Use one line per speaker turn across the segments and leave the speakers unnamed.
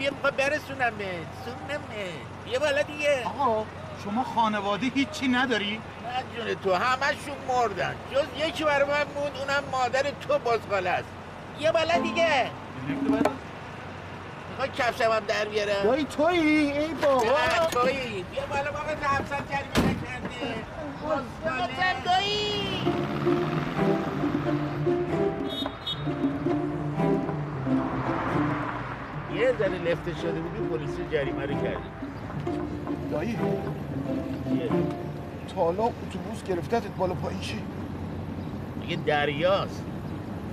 بیا می‌خوای برسونمه سونمه بیا بالا دیگه.
آقا شما خانواده هیچی نداری؟
نه جون تو همشون مردن. جز یکی برای من موند اونم مادر تو بزغاله است. یه بالا دیگه. می‌خوای کفشم هم در بیارم؟
دایی تویی ای بابا.
نه تویی. بیا بالا بابا تا همسر جریمه نکرده ذره لفته شده بودی پلیس جریمه رو کردی
دایی. تا حالا اتوبوس گرفتتت بالا پایین چی؟
دیگه دریاست.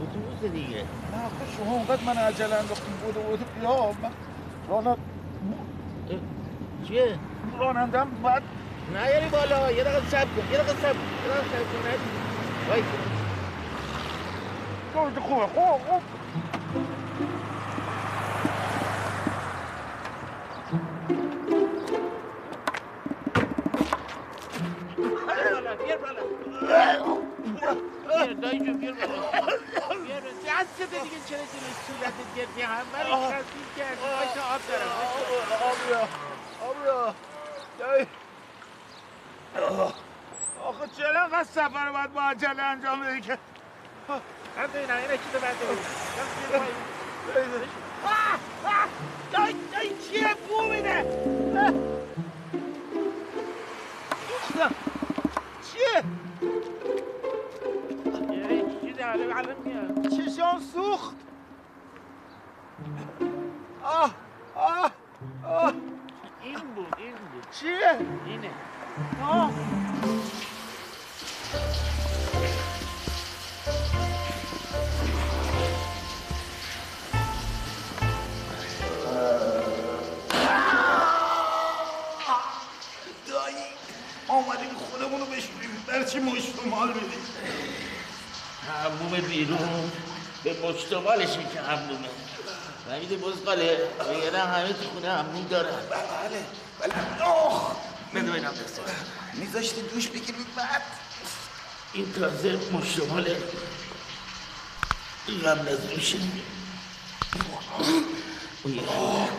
اتوبوس دیگه.
نه آخه شما اونقدر من عجله انداختیم بود بود. بیا من رانا
چیه؟
رانندم بعد
نیاری بالا. یه دقیقه صبر کن. یه دقیقه صبر کن. یه دقیقه صبر کن. وای.
تو خوبه خوب خوب. چشام سوخت. آه آه آه.
این بود این بود.
چیه؟
اینه.
آه. دایی آمدیم خودمونو بشوریم. در چی مشت و مال بدیم؟
هموم بیرون. به مشتمالش که همومه نمیده بزغاله. وگرنه همه تو خونه هموم دارن
بله بله. آخ بده بینم دسته میذاشتی دوش بگیریم بعد.
این تازه مشتماله غم نزوشه اوه.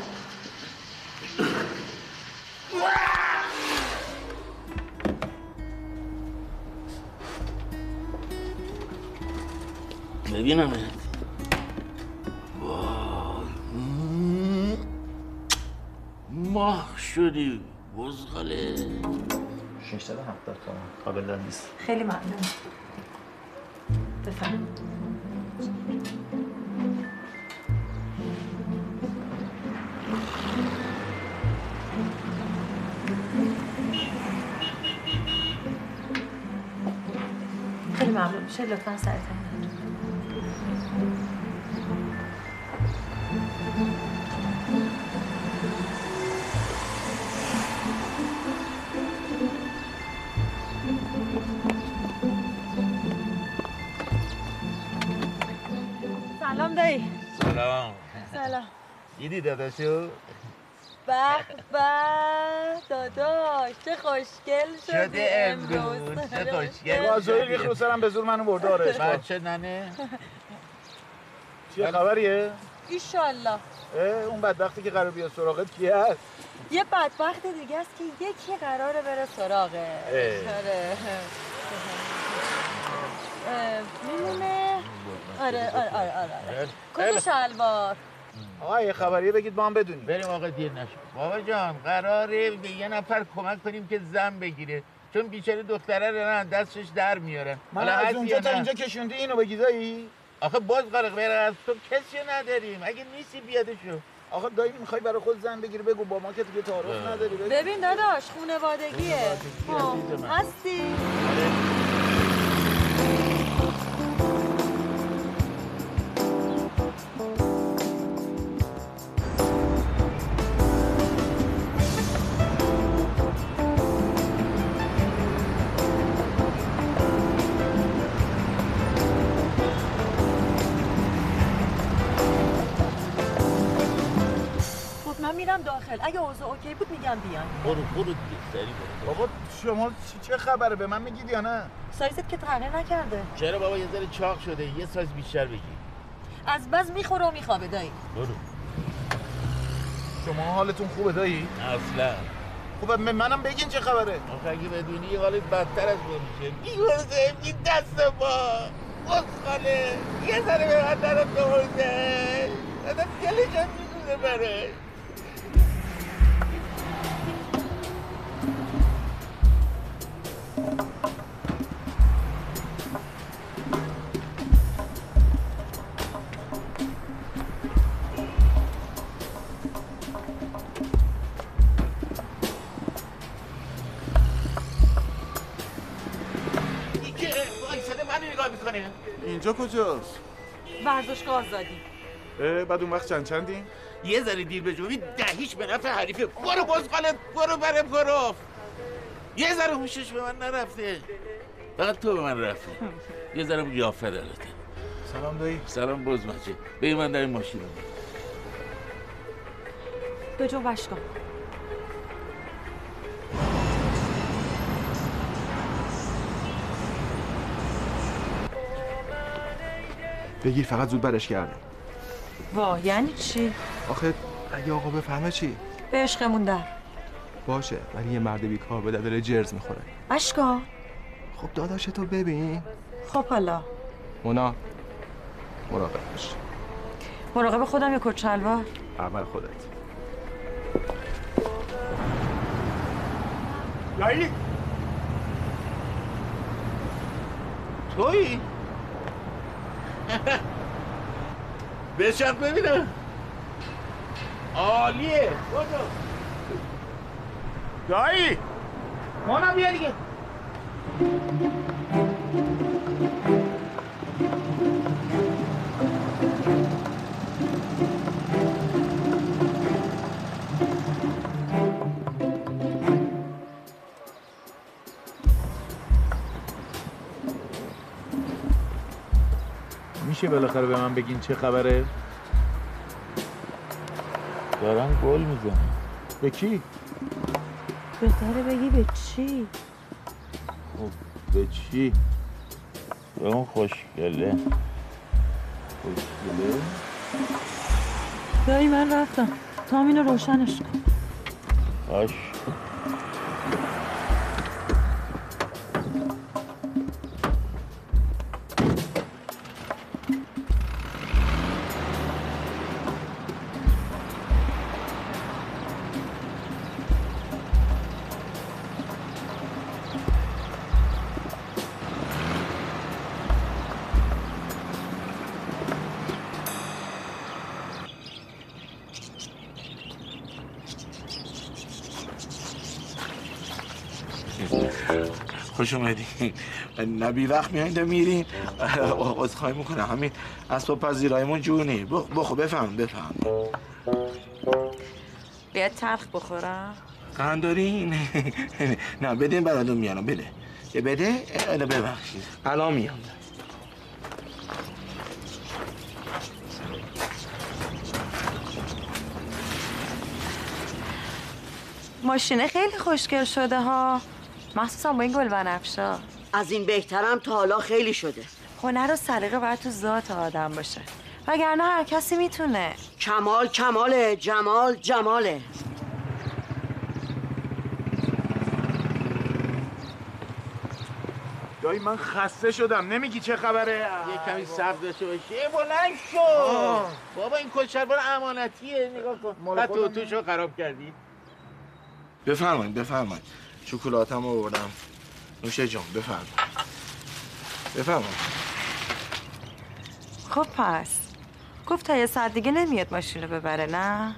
ببینم. ماه شدی بزغاله.
670 تومن قابل نیست.
خیلی ممنون. بفرم خیلی ممنون. میشه لطفا سرتون. سلام دایی.
سلام.
سلام.
دیدی داداشو؟
به به داداش چه خوشگل شدی
شده امروز. چه خوشگل
بازوی ریخ رو سرم به زور منو برده آره
بچه ننه؟
چیه خبریه؟
ایشالله.
اه، اون بدبختی که قرار بیاد سراغت کی هست؟
یه بدبخت دیگه است که یکی قراره بره سراغه.
اه.
آره. اه، میمونه. آره آره آره آره کت و شلوار؟
آقا یه خبریه بگید ما هم بدونیم.
بریم آقا دیر نشد بابا جان قراره به یه نفر کمک کنیم که زن بگیره. چون بیچاره دختره رو نه دستش در میارن
من
حالا
از اونجا تا؟ اینجا کشوندی اینو بگی دایی
آخه باز غرق غیر از تو کسی نداریم. اگه نیستی بیادشو.
آخه دایی می‌خوای برای خود زن بگیری؟ بگو با ما که دیگه تعارف نداری. بگو.
ببین داداش خونوادگیه.
من.
هستی؟ میرم داخل. اگه اوضاع اوکی بود میگم بیان
برو برو دیگه سری برو.
بابا شما چه خبره؟ به من میگید یا نه؟
سایزت که تغییر نکرده.
چرا بابا یه ذره چاق شده. یه سایز بیشتر بگی.
از بز می‌خوره و میخوابه دایی.
برو.
شما حالتون خوبه دایی؟
اصلا.
خب منم بگین چه خبره.
آخه اگه بدونی یه حالت بدتر از میشه. میگرزه این دست ما. خاله یه ذره به من درم بگرزه آدم دلشم می‌دونه بره
اینجا کجاست؟
ورزشگاه آزادی.
اه، بعد اون وقت چند چندیم
یه ذره دیر به جوی دهیش به نفع حریفه. برو بزغالت برو بره برو. یه ذره هوشش به من نرفته. فقط تو به من رفتی. یه ذره قیافه دارته
سلام دایی.
سلام بز بچه بگی من در این ماشین رو
به جو وشگاه
بگیر فقط زود برش گردم
واه یعنی چی؟
آخه اگه آقا بفهمه چی؟
به عشقمون در.
باشه ولی یه مرد بیکار به داره جرز می‌خوره.
اشکا.
خب داداش تو ببین.
خب حالا.
مونا مراقب باش.
مراقب خودم یا کچلوار
اول خودت.
دایی
توی بشق ببینم. عالیه بودو
دایی.
مانا بیا دیگه.
میشه بالاخره به من بگین چه خبره؟
دارن گل می‌زنن.
به کی؟
بهتره بگی به چی؟
به چی؟ به اون خوشگله. خوشگله؟
دایی من رفتم. تا اینو روشنش کن.
باش. خوش اومدی نبی وقت میایین میرین عذرخواهی می‌کنه همین اسباب پذیرایمون جونی بخو بفهم بفهم.
باید تلخ بخورم.
قندارین نه بدین براتون میانم بده. یه بده؟ الان ببخشید. الان میام.
ماشینه خیلی خوشگل شده ها. مخصوصا با این گل بنفشا
از این بهترم تا حالا خیلی شده.
هنر و سلیقه باید تو ذات آدم باشه. وگرنه هر کسی می‌تونه.
کمال کماله جمال جماله.
دایی من خسته شدم. نمیگی چه خبره؟
یه کمی صبر داشته باشی. ای بلند شو. بابا این کچلبار امانتیه. نگاه کن. تو توشو خراب کردی.
بفرمایید بفرمایید. شکلاتم رو آوردم. نوشه جان بفرمایید بفرمایید
خب پس. گفت تا یه ساعت دیگه نمیاد ماشین رو ببره نه؟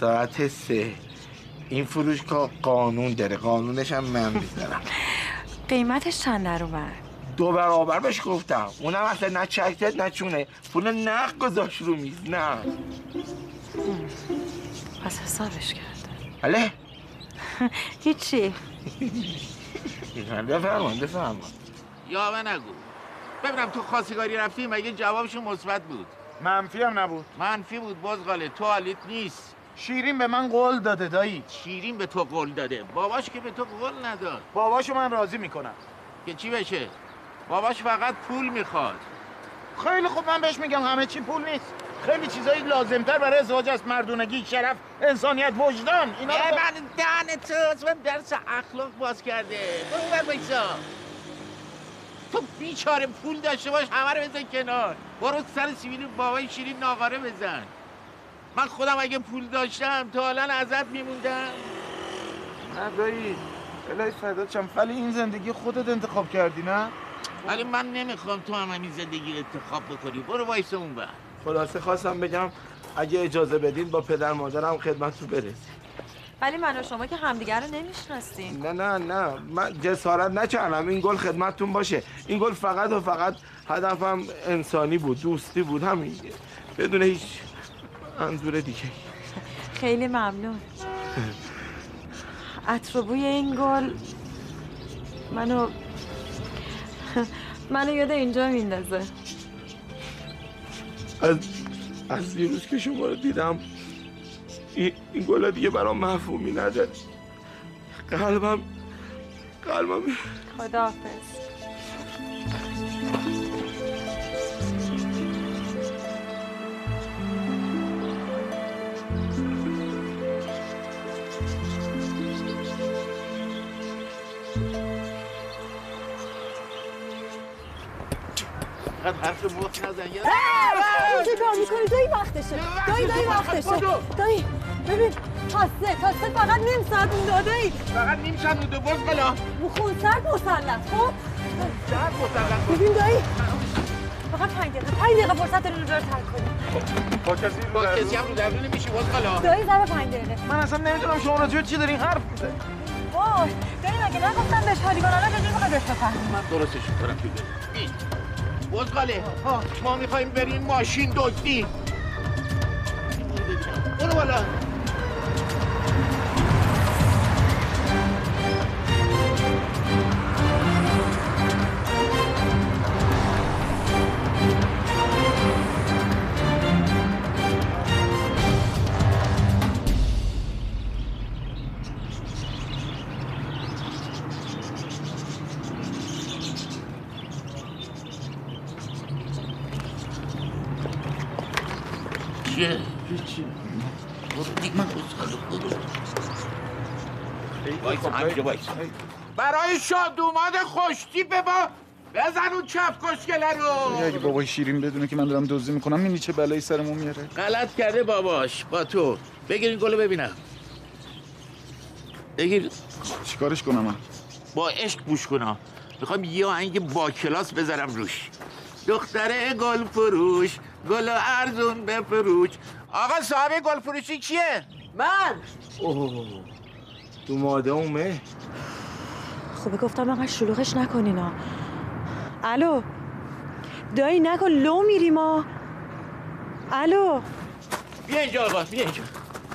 ساعت سه. این فروشگاه قانون داره. قانونش هم من می‌ذارم.
قیمتش چند در اومد؟
دو برابر بهش گفتم. اونم اصلا نه چکتت نه چونه. پول نقد گذاشت رو میز. نه.
پس حسابش کرده.
بله.
هیچی
بفرمایید بفرمایید.
یا من نگو. ببینم تو خواستگاری رفتی مگه جوابشون مثبت بود؟
منفی هم نبود.
منفی بود بزغاله تو حالیت نیست.
شیرین به من قول داده دایی.
شیرین به تو قول داده. باباش که به تو قول نداد.
باباشو من راضی می‌کنم.
که چی بشه؟ باباش فقط پول می‌خواد.
خیلی خوب من بهش میگم همه چی پول نیست. خیلی چیزایی لازمتر برای ازدواج است مردونگی شرف انسانیت وجدان. اینا رو
من دهن تو من درس اخلاق باز کرده. برو بر تو بیچاره پول داشته باش همه رو بزن کنار. برو سر سیبیل بابای شیرین ناقاره بزن. من خودم اگه پول داشتم تا حالا ازت میموندم.
نه دایی الهی فدات شم ولی این زندگی خودت انتخاب کردی نه؟
ولی من نمی‌خوام تو هم همین زندگی انتخاب بکنی. برو وایسا اون بر
خلاصه خواستم بگم اگه اجازه بدین با پدر مادرم خدمتتون برسیم
ولی من و شما که همدیگر رو نمی‌شناسیم.
نه نه نه. من جسارت نکردم. این گل خدمتتون باشه. این گل فقط و فقط هدفم انسانی بود دوستی بود همین. بدون هیچ منظور دیگه.
خیلی ممنون. عطر و بوی این گل منو منو یاد اینجا میندازه.
از از دیروز که شما رو دیدم این, این گل دیگه برام مفهومی نداره قلبم قلبم.
خداحافظ.
فقط حرف مفت نزن.
چه کار می‌کنی؟ دایی وقتشه. دایی دایی وقتشه دایی ببین تاسه تاسه فقط نیم ساعت مونده دایی.
فقط نیم ساعت مونده برو بالا
خونسرد مسلط خب؟
چقدر مسلط؟
ببین دایی. فقط پنج دقیقه پنج دقیقه فرصت رو رو ترک کنیم
با کسی رو
با
در-
کسی هم رو در رو نمیشی باز بالا
دایی زر پنج دقیقه.
من اصلا نمی‌دونم شما راجع به چی دارین حرف می‌زنی.
وای دایی مگه نگفتم بهش حالیگان حالا چجوری می‌خوای بهش بفهمی؟
من درستش می‌کنم تو بین بزغاله. ما می‌خوایم بریم ماشین دزدی. برو بالا. برای شادومان خوشتیپ با بزن اون چپ کشکله رو.
اگه بابای شیرین بدونه که من دارم دزدی می‌کنم این چه بلایی سرمون میاره؟
غلط کرده باباش. با تو. بگیر این گلو ببینم. بگیر.
چیکارش کنم من؟
با عشق گوش کنم می‌خوام یه آهنگ با کلاس بذارم روش. دختره گل فروش گل ارزون بفروش. آقا صاحب گل فروشی کیه؟
من؟
اوه. تو ماده اومه
خوبه گفتم انقدر شلوغش نکنین ها الو؟ دایی نکن لو میری ما الو؟
بیا اینجا آقا بیا اینجا.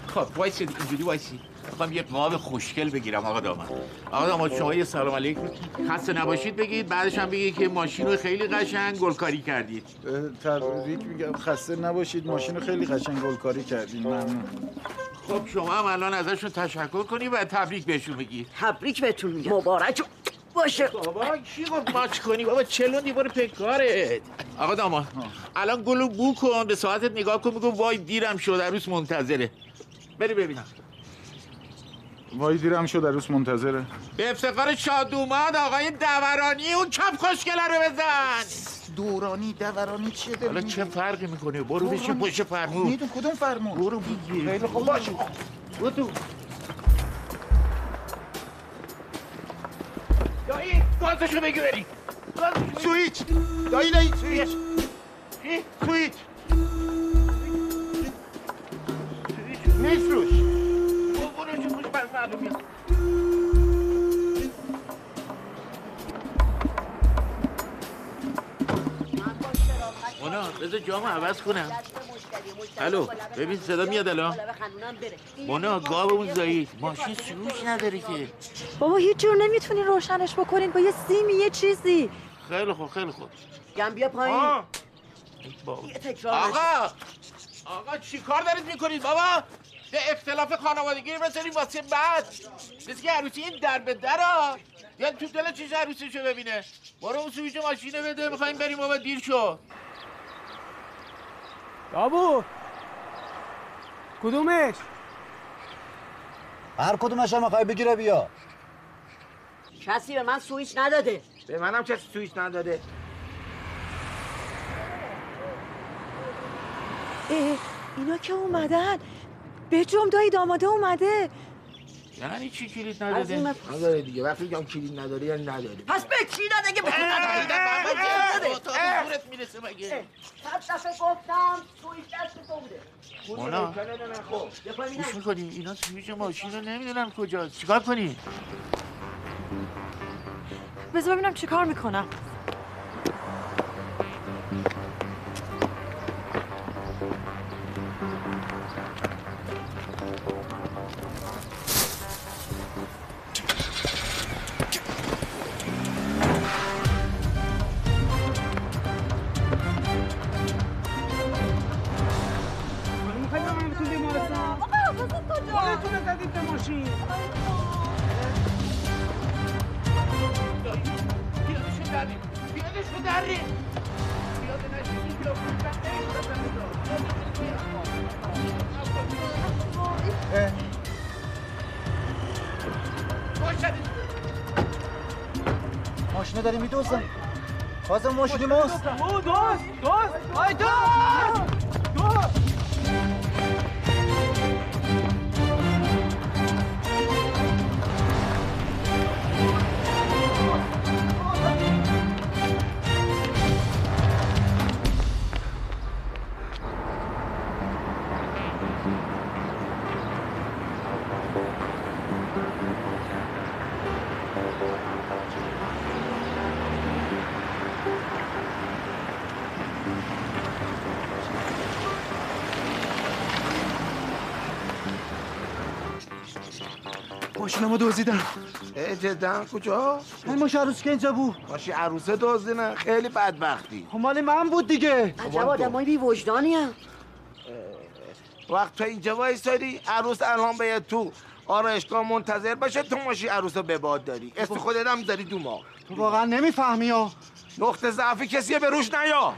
خب وایسی اینجوری وایسی. می‌خوام یه قاب خوشگل بگیرم آقا داماد آقا داماد شما یه سلام علیکم. خسته نباشید بگید. بعدش هم بگید که ماشین رو خیلی قشنگ گلکاری کردید.
تبریک میگم خسته نباشید. ماشین رو خیلی قشنگ گلکاری کردین. ممنون.
خب شما هم الان ازشون تشکر کنی و تبریک بهشون بگی
تبریک بهتون میگم. مبارک. باشه.
بابا کی گفت ماچ کنی؟ بابا چلوندی برو پکارت آقا داماد الان گلو بو کن به ساعتت نگاه کن بگو وای دیرم شد عروس منتظره. بری ببینم
وای دیرم شد عروس منتظره.
به افتخار شادوماد آقای دورانی اون چپ خوشگله رو بزن.
دورانی دورانی چیه داری
حالا چه فرقی می‌کنه؟ برو بشین پشت فرمون.
میدون کدوم فرمون؟
برو بگیر.
خیلی خوب باشه.
برو تو. دایی گازشو بگی بری.
سویچ. دایی دایی سویچ؟ سویچ. نیست روش.
مونا بذار جامو عوض کنم. الو ببین صدا میاد الان. مونا گاب اون زایید ماشین سروش نداره که.
بابا هیچ جور نمی‌تونین روشنش بکنین. با یه سیمی یه چیزی.
خیلی خوب خیلی خوب.
گم بیا پایین.
آقا. آقا چی کار دارید می‌کنید بابا؟ به اختلاف خانوادگی رو بذاریم واسه بعد. مثل که عروسی این در به در ها. یا تو دل چیز عروسیشو ببینه. برو اون سویچ ماشینه بده می‌خوایم بریم بابا دیر شد
داوود کدومش؟
هر کدومش هم می‌خوای بگیره بیا.
کسی به من سویچ نداده.
به منم کسی سویچ نداده.
اینا که اومدن. بجرم دایی داماده اومده.
یعنی چی کلید نداده؟
نداره دیگه وقتی میگم کلید نداره یا نداره
پس به کی داده که به نداده
تا دورت می‌رسه مگه؟
دفعه گفتم سویچ دست تو بوده
مونا گوش می‌کنی؟ اینا سویچ ماشین رو نمی‌دونم کجاست. چیکار کنی؟
بذار ببینم چی کار می‌کنم.
mochilimoz. Um, dois.
ماشینمو دزدیدن
اه جدا کجا؟
این ماش عروس که اینجا بود.
ماشی عروسه دزدینه خیلی بدبختی.
خب مال من بود دیگه.
عجب آدمای بی وجدانی هم
وقت تو اینجا وایسادی عروس الان به تو آرایشگاه منتظر باشه تو ماشی عروس رو به باد داری. اسم خودت هم داری دو ماه
تو واقعا نمی‌فهمی ها.
نقطه ضعفی کسی به روش نیا.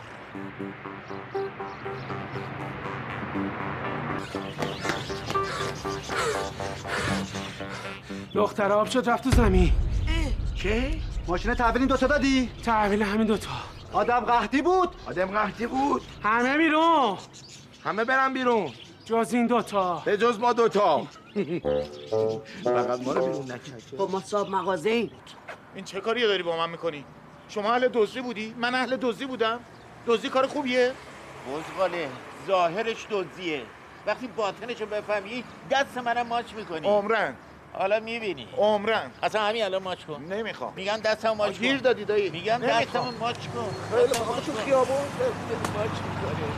دختر آب شد رفت تو زمین.
چه؟
ماشین تحویل این دوتا دادی؟
تحویل همین دوتا.
آدم قحطی بود؟
آدم قحطی بود.
همه بیرون.
همه برن بیرون.
جز این دوتا.
به جز ما دوتا. فقط ما رو بیرون نکرد.
خب ما صاحب مغازه ایم.
این چه کاری داری با من می‌کنی؟ شما اهل دزدی بودی؟ من اهل دزدی بودم. دزدی کار خوبیه؟
بزغاله ظاهرش دزدیه. وقتی باطنشو بفهمی دست منم ماچ می‌کنی.
عمرن.
حالا می‌بینی.
عمرن.
اصلا همین الان ماچ کن.
نمی‌خوام.
میگن دستم ماچ کن.
گیر دادی دایی. نمی‌خوام.
دستم ماچ کن.
خیلی تو. خیابون
ماچ می‌کنه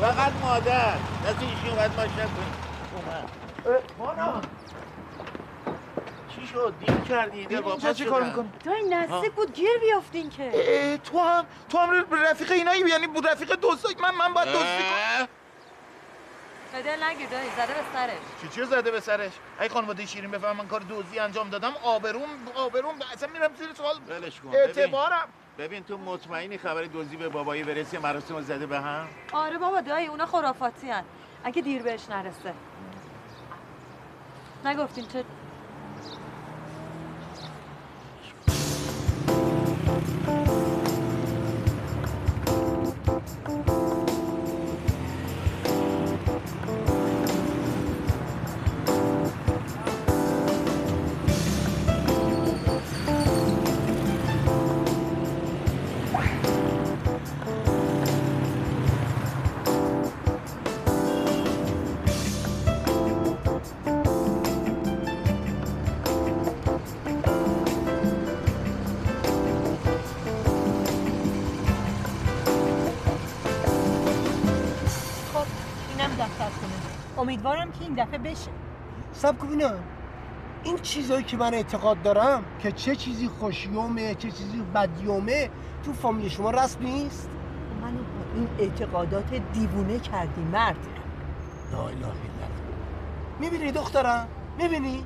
فقط مادر. دست ایشون اومد ماچ نکنی. اومد. مانا چی شد؟ دیر کردی
اینجا
واپس
چی کار. می‌کنی؟
دایی نزدیک بود گیر بیافتین که.
تو هم تو هم رفیق اینایی یعنی رفیق دزدی من من باید دزدی کنم.
به دل نگیر دایی زده به سرش.
چی چی زده به سرش؟ ای خانواده شیرین بفهم من کار دزدی انجام دادم. آبروم آبروم اصلا میرم زیر سوال.
ولش کن. ببین.
اعتبارم.
ببین تو مطمئنی خبر دزدی به بابایی برسی مراسم زده به هم؟
آره بابا دایی اونا خرافاتی هن. اگه دیر بهش نرسه. نگفتین چه این دفعه بشه.
سب ببینم این چیزایی که من اعتقاد دارم که چه چیزی خوشیومه چه چیزی بدیومه تو فامیل شما رسم نیست.
منو با این اعتقادات دیوونه کردی مرد.
لا اله الا می‌بینی دخترم؟ می‌بینی؟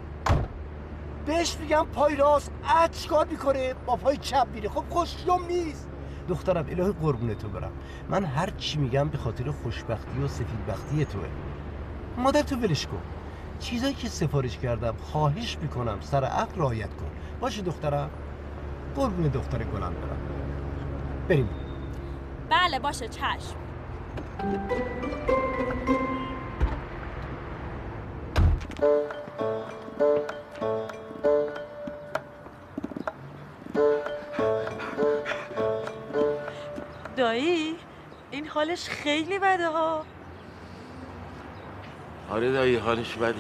بهش میگم پای راست اد چیکار می‌کنه؟ با پای چپ میره. خب خوشیوم نیست. دخترم الهی قربون تو برم. من هر چی میگم به خاطر خوشبختی و سفیدبختی توه. مادر تو ولش کن. چیزایی که سفارش کردم خواهش می‌کنم سر عقل رعایت کن. باشه دخترم. قربون دختر گلم برم. بریم.
بله باشه چشم.
دایی این حالش خیلی بده ها.
آره دایی حالش بده.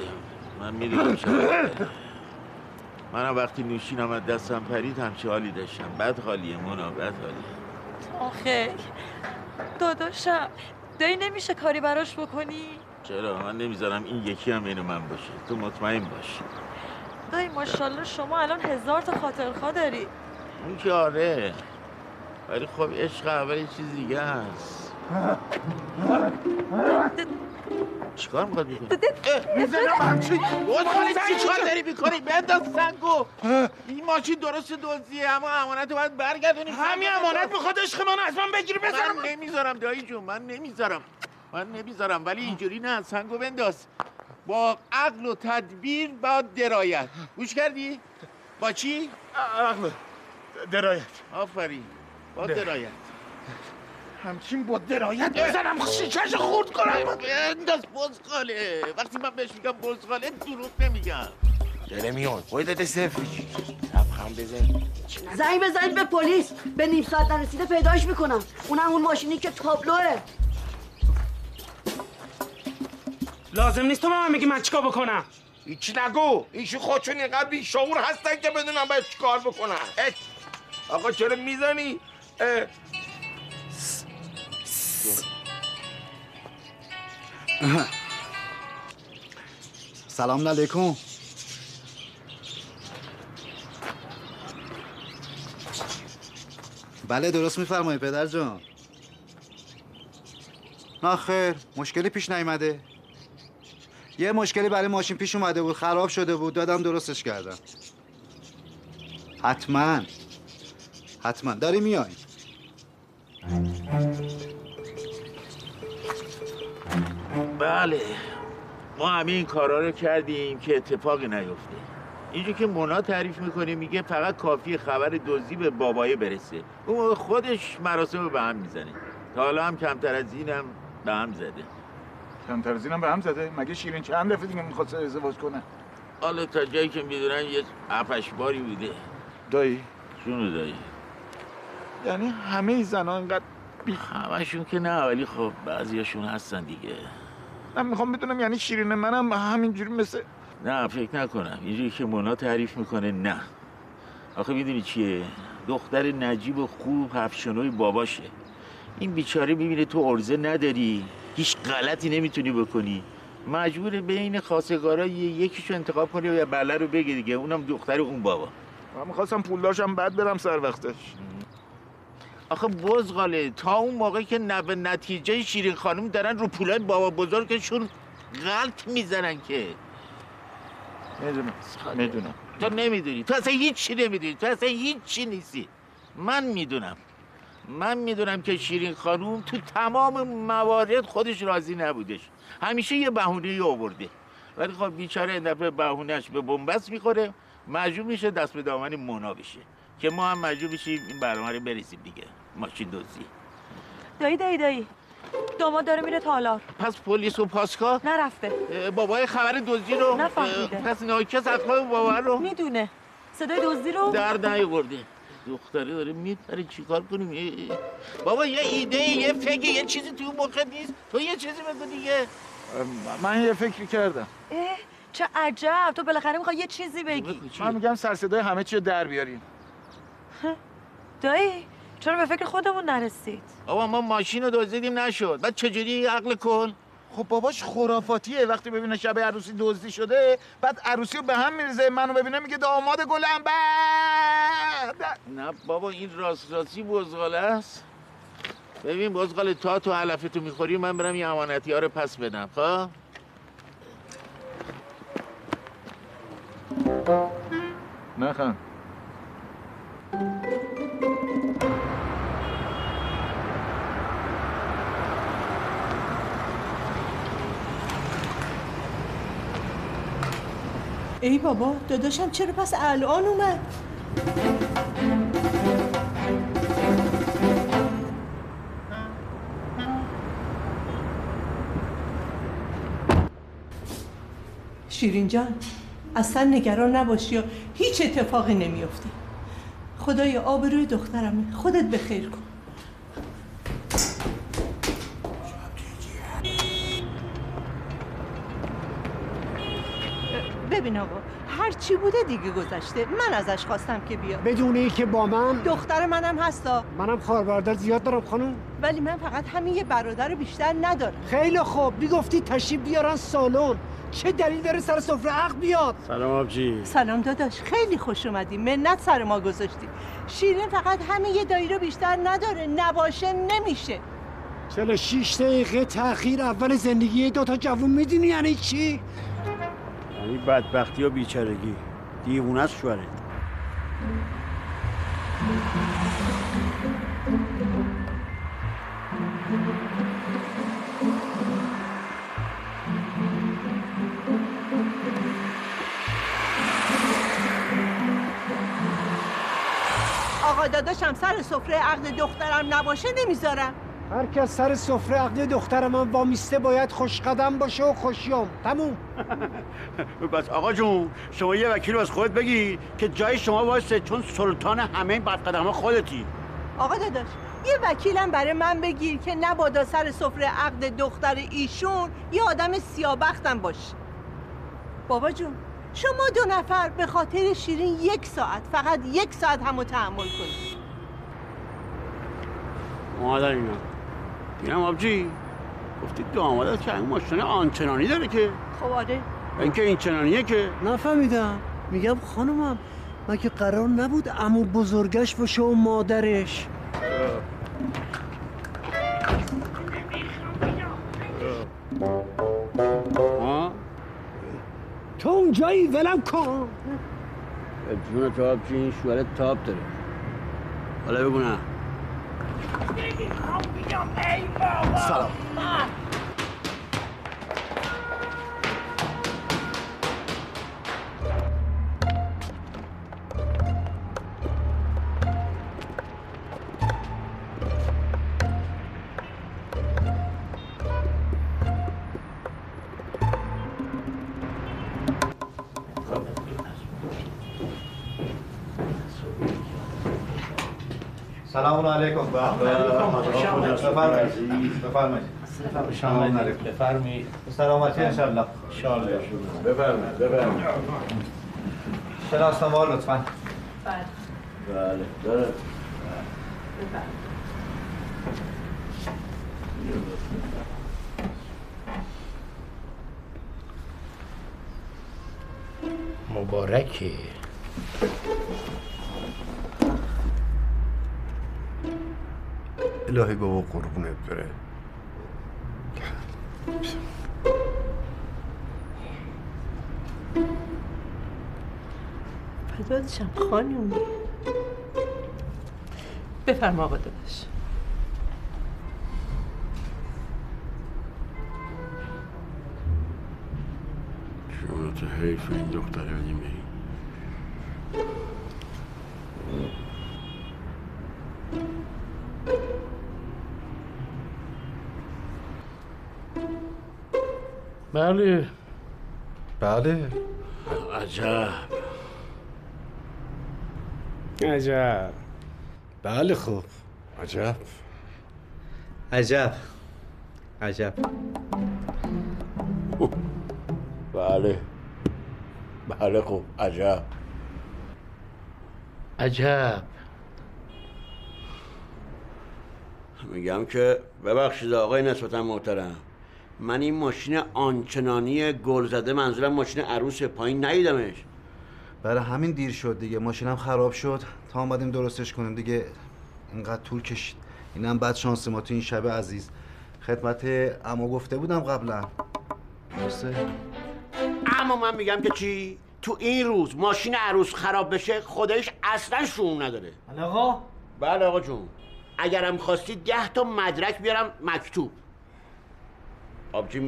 من می‌دونم چرا منم وقتی نوشینم از دستم پرید همچه حالی داشتم. بد حالیه مونا بد حالیه.
آخه داداشم دایی نمیشه کاری براش بکنی؟
چرا؟ من نمی‌ذارم این یکی هم اینو من باشه. تو مطمئن باش
دایی ماشاءالله شما الان هزار تا خاطرخواه داری.
اون که آره. ولی خب عشق اول چیز دیگه هست چیکار می‌خواد بکنی؟
می‌زنم همچین
بزرگی چی؟ کار داری می‌کنی؟ بنداز سنگو. این ماشین درست دزدیه اما امانت رو باید برگردونی
همین امانت می‌خواد عشق منو از من بگیری بزنم
من نمی‌ذارم دایی جون من نمی‌ذارم. من نمی‌ذارم ولی اینجوری نه سنگو بنداز. با عقل و تدبیر با درایت. گوش کردی؟ با چی؟
عقل. درایت.
آفرین. با. درایت.
همچین با درایت بزنم. شیشش خورد کنم.
بنداز بزغاله. وقتی من بهش میگم بزغاله دروغ نمیگم.
داره میاد. خودت صفر. لبخند بزن.
زنگ بزنید به پلیس. به نیم ساعت نرسیده پیداش می‌کنم. اونم اون ماشینی که تابلوه.
لازم نیست تو به من بگی من چیکار بکنم.
هیچی نگو. ایشون خودشون اینقدر بیشعور هستن که بدونم باید چیکار بکنن. آقا چرا می‌زنی؟
سلام علیکم. بله درست میفرمایید پدر جان. نه خیر مشکلی پیش نیومده یه مشکلی برای ماشین پیش اومده بود خراب شده بود دادم درستش کردم. حتما. حتما. داری میای؟
بله. ما همه این کارا رو کردیم که اتفاقی نیفته. اینجور که مونا تعریف می‌کنه میگه فقط کافی خبر دزدی به بابایه برسه. اون خودش مراسم رو به هم می‌زنه. تا حالا هم کمتر از اینم به هم زده.
کمتر از اینم به هم زده؟ مگه شیرین چند دفعه دیگه می‌خواست ازدواج کنه؟
حالا تا جایی که می‌دونن یه هفتش باری بوده.
دایی؟
جونو دایی.
یعنی همه زنها اینقدر بی
همشون که نه ولی خب بعضیاشون هستن دیگه.
من می‌خوام بدونم یعنی شیرین منم همینجوری مثل
نه فکر نکنم. اینجوری که مونا تعریف می‌کنه نه. آخه می‌دونی چیه؟ دختر نجیب و خوب هفشنوی باباشه. این بیچاره می‌بینه تو ارزه نداری. هیچ غلطی نمی‌تونی بکنی. مجبور بین خواستگارا یکیشو انتخاب کنی و یا بله رو بگه دیگه. اونم دختر اون بابا.
من می‌خواستم پول داشتم بعد برم سر وقتش.
آخه بزغاله تا اون موقع که نه به نتیجه شیرین خانم دارن رو پولای بابا بزرگشون غلط می‌زنن که.
می‌دونم. می‌دونم.
تو نمی‌دونی. تو اصلا هیچی نمی‌دونی. تو اصلا هیچی نیستی. من می‌دونم. من می‌دونم که شیرین خانوم تو تمام موارد خودش راضی نبودش. همیشه یه بهونه آورده. ولی خب بیچاره این دفعه بهونهش به بنبست می‌خوره. مجبور میشه دست به دامن مونا بشه. که ما هم مجبور بشیم این برنامه رو بریزیم دیگه. ماشین دوزی
دایی دایی دایی. داماد داره میره تالار
پس پلیس و پاسکا؟
نرفته.
بابای خبر دزدی رو
نفهمیده.
پس ناکس اخلاق بابا رو؟
می‌دونه. صدای دزدی رو؟
در نیاورده دختره داره میپره چیکار کنیم. بابا یه ایده یه فکر یه چیزی تو مخت نیست. تو یه چیزی بگو دیگه.
من یه فکری کردم.
اه چه عجب. تو بالاخره می‌خوای یه چیزی بگی.
من میگم سر صدای همه چی رو در بیاریم
دایی. چرا به فکر خودمون نرسید؟
بابا ما ماشین رو دزدیدیم نشد. بعد چجوری عقل کن؟
خب باباش خرافاتیه. وقتی ببینه شب عروسی دزدی شده بعد عروسی رو به هم میریزه. منو ببینه میگه داماد گلم بعد
نه. بابا این راست راستی بزغاله است. ببین بزغاله تا تو علفتو می‌خوری من برم یه امانتی ها رو پس بدم خب؟
نه خان.
ای بابا داداشم چرا پس الان اومد؟ شیرین جان اصلا نگران نباشی و هیچ اتفاقی نمیافته خدای آبروی دخترمه. خودت به خیر کن. ببین آقا هر چی بوده دیگه گذشته. من ازش خواستم که بیاد.
بدون ای که با من
دختر منم هستا.
منم خواهر زیاد دارم خانم.
ولی من فقط همین یه برادر بیشتر ندارم.
خیلی خوب. می‌گفتی تشریف بیارن سالن. چه دلیل داره سر سفره عقل بیاد؟
سلام آبجی.
سلام داداش. خیلی خوش اومدی. منت سر ما گذاشتی. شیرین فقط همین یه دایی رو بیشتر نداره. نباشه نمیشه.
46 دقیقه تاخیر اول زندگی دو تا جوون می‌دونی یعنی چی؟
یعنی بدبختی و بیچارگی. دیوونه است شوهرت
آقا داداشم سر سفره عقد دخترم نباشه نمی‌ذارم.
هر کس سر سفره عقد دختر من وامیسته باید خوش قدم باشه و خوشیام تموم.
بس آقا جون شما یه وکیل از خودت بگی که جای شما واسه چون سلطان همه این بدقدم خودتی.
آقا داداش یه وکیلم برای من بگیر که نبادا سر سفره عقد دختر ایشون یه آدم سیابختم باشه. بابا جون شما دو نفر به خاطر شیرین یک ساعت فقط یک ساعت همو تحمل کنید.
مادر اینا. اینم آبجی. گفتی دامادت که این ماشین آنچنانی داره که.
خب آره
اینکه این چنانیه که.
نفهمیدم. میگم خانومم مگه قرار نبود امو بزرگش باشه و مادرش.
ها؟
تو اونجایی ولم کن.
جون آبجی این شوهرت تاب داره. حالا بگو نه.
سلام
سلام علیکم. بفرمایید. بفرمایید. سلام. علیکم.
بفرمایید.
سلامتی انشالله
انشالله
بفرمایید بفرمایید. شناسنامه ها لطفا.
بله. داره
مبارکه.
الهی بابا قربونت بره
فداتشم خانومی بفرما آقا داداش
شما تو حیف این دختره بدیم بله.
بله.
عجب.
عجب.
بله خب عجب.
عجب. عجب.
بله. بله خب عجب.
عجب.
میگم که ببخشید آقای نسبتا محترم. من این ماشین آنچنانی گل زده منظورم ماشین عروس پایین ندیدمش.
برای همین دیر شد دیگه. ماشینم خراب شد. تا آمدیم درستش کنیم دیگه. اینقدر طول کشید. اینم بعد شانس ما تو این شب عزیز. خدمت اما گفته بودم قبلا. درسته؟
اما من میگم که چی؟ تو این روز ماشین عروس خراب بشه خودش اصلا شون نداره.
آقا.
بله آقا جون. اگرم خواستید ده تا مدرک بیارم مکتوب. آبجی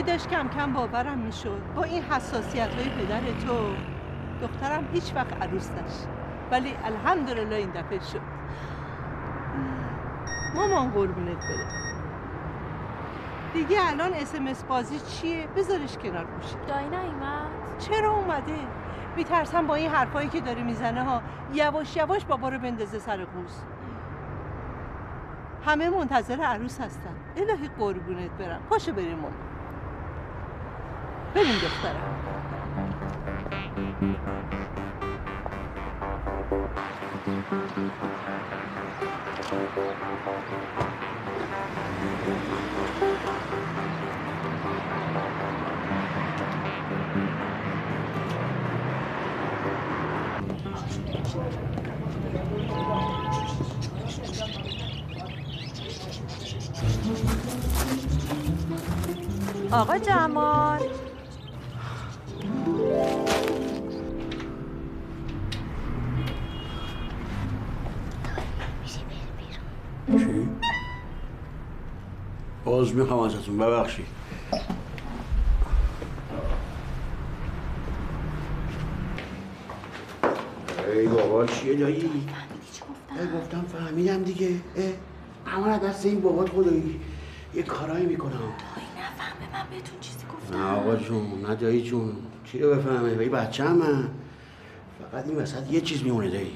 دیگه داشت کم کم باورم می‌شد. با این حساسیت های پدر تو دخترم هیچ وقت عروس نشد. ولی الحمدلله این دفعه شد. مامان قربونت بره. دیگه الان اسمس بازی چیه؟ بذارش کنار گوشه
دایی نیومد؟
چرا اومده؟ میترسم با این حرفایی که داره می‌زنه ها یواش یواش بابا رو بندازه سر قوز همه منتظر عروس هستن. الهی قربونت برم. پاشو بریم مامان. بریم دخترم.
آقا جمال.
باز می‌خوام ازتون. ببخشید. ای بابا چیه دایی؟ ای گفتم فهمیدم دیگه. اه. اما دست این بابات خدایی. یه کارایی می‌کنم.
نفهمه من بهتون چیزی گفتم.
نه آقا جون نه دایی جون. چی رو بفهمه؟ بایی بچه من. فقط این وسط یه چیز میمونه دایی.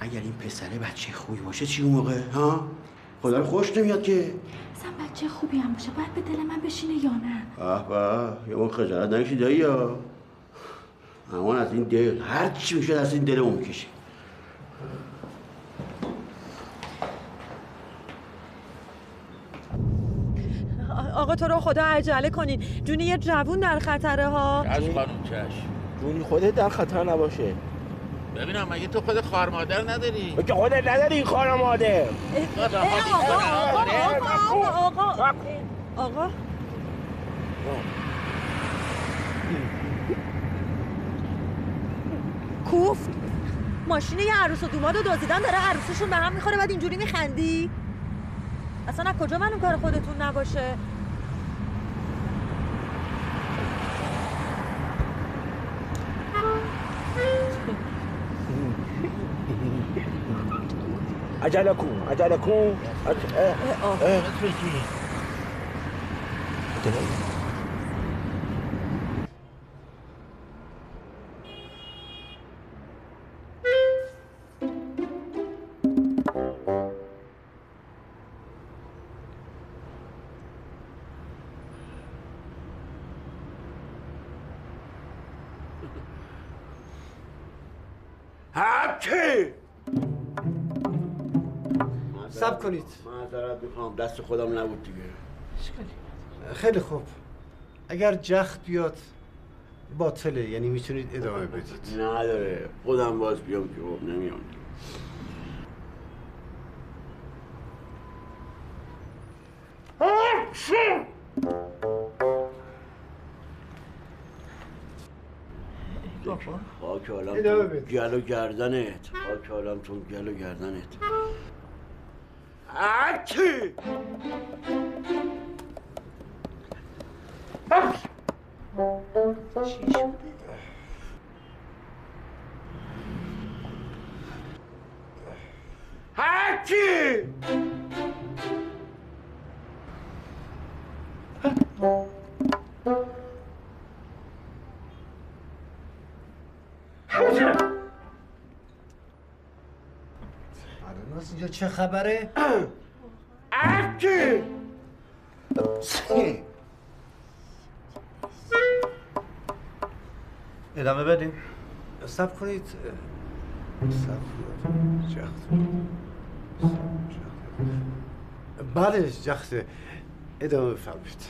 اگر این پسره بچه خوبی باشه چی اون موقع؟ ها؟ خدا رو خوش نمیاد که.
اصلا بچه خوبی هم باشه باید به دل من بشینه یا نه؟
اه به یه اون خجالت نکشی دایی یا؟ اما از این دل هر چی میشه از این دل اون می‌کشی.
آقا تو رو خدا عجله کنین. جون یه جوون در خطره ها
از خانم چشم.
جونی خودت در خطر نباشه.
ببینم مگه تو خود خواهر مادر نداری؟
که خودت نداری این خواهر مادر؟
آقا آقا آقا آقا آقا کوفت. ماشین یه عروس و دوماد رو دزدیدن داره عروسشون به هم می‌خوره بعد اینجوری میخندی؟ اصلا از کجا معلوم کار خودتون نباشه؟
أجعلكم أجعلكم
أج...
أه.
أه.
أه. کنید.
معذرت می‌خوام. دست خودم نبود دیگه.
خیلی خوب. اگر جخت بیاد باطله یعنی می‌تونید ادامه بدید.
نداره. خودم باز بیام که خب نمیام. خاک عالم
بده.
گل و گردنت. خاک عالمتون گل و گردنت. هرچی
چی شده؟
هرچی
اینجا چه خبره؟
حکی
ادامه بدیم سب کنید. سب کنید. جخت. بله جخته. ادامه بفرمایید.